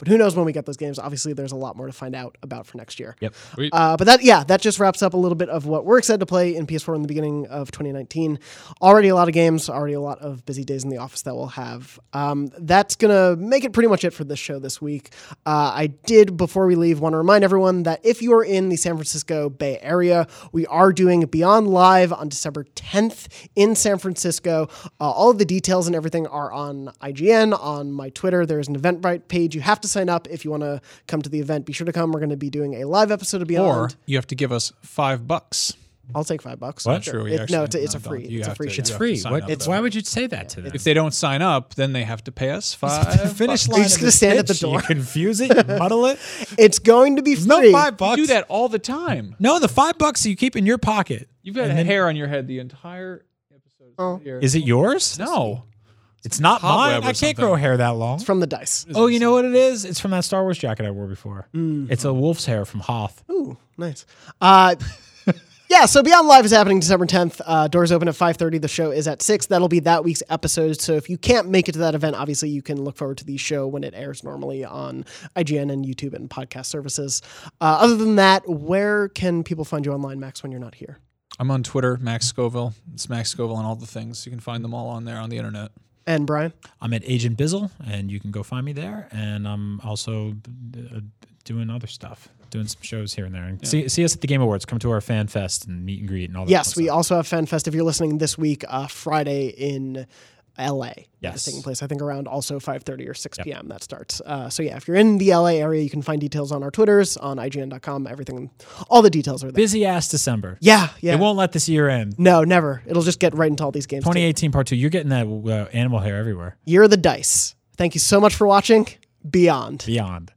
But who knows when we get those games? Obviously, there's a lot more to find out about for next year. Yep. Uh, but that, yeah, that just wraps up a little bit of what we're excited to play in PS4 in the beginning of 2019. Already a lot of games, already a lot of busy days in the office that we'll have. Um, that's going to make it pretty much it for this show this week. Uh, I did, before we leave, want to remind everyone that if you are in the San Francisco Bay Area, we are doing Beyond Live on December 10th in San Francisco. Uh, all of the details and everything are on IGN, on my Twitter. There's an Eventbrite page. You have to sign up if you want to come to the event. Be sure to come. We're going to be doing a live episode of Beyond. or you have to give us five bucks. I'll take five bucks. What? Sure. True, It- no, it's a, it's a free. don't. It's a free. to- show. It's free. What, it's, why would you say that to them? If they don't sign up, then they have to pay us five. Finish bucks. line. just gonna stand at the pitch, you door. confuse it. You muddle it. It's going to be free. No five You bucks. do that all the time. No, the five bucks you keep in your pocket. You've got hair on your head the entire episode. Oh. Here. Is it yours? no. It's not Cobweb mine. or I can't something. grow hair that long. It's from the dice. Oh, you know what it is? It's from that Star Wars jacket I wore before. It's a wolf's hair from Hoth. Ooh, nice. Uh, yeah, so Beyond Live is happening December 10th. Uh, doors open at 5.30. The show is at 6. That'll be that week's episode. So if you can't make it to that event, obviously you can look forward to the show when it airs normally on IGN and YouTube and podcast services. Uh, other than that, where can people find you online, Max, when you're not here? I'm on Twitter, Max Scoville. It's Max Scoville on all the things. You can find them all on there on the internet. And Brian? I'm at Agent Bizzle, and you can go find me there. And I'm also uh, doing other stuff, doing some shows here and there. And see, see us at the Game Awards. Come to our fan fest and meet and greet and all that. Yes, we stuff. also have Fan Fest. If you're listening this week, uh, Friday in LA. Yes. It's taking place, I think, around also 5.30 or 6 p.m. that starts. Uh, so yeah, if you're in the LA area, you can find details on our Twitters, on IGN.com, everything. All the details are there. busy ass December. Yeah, yeah. It won't let this year end. no, never. It'll just get right into all these games. too. 2018 part two. You're getting that uh, animal hair everywhere. Year of the Dice. Thank you so much for watching. Beyond. Beyond.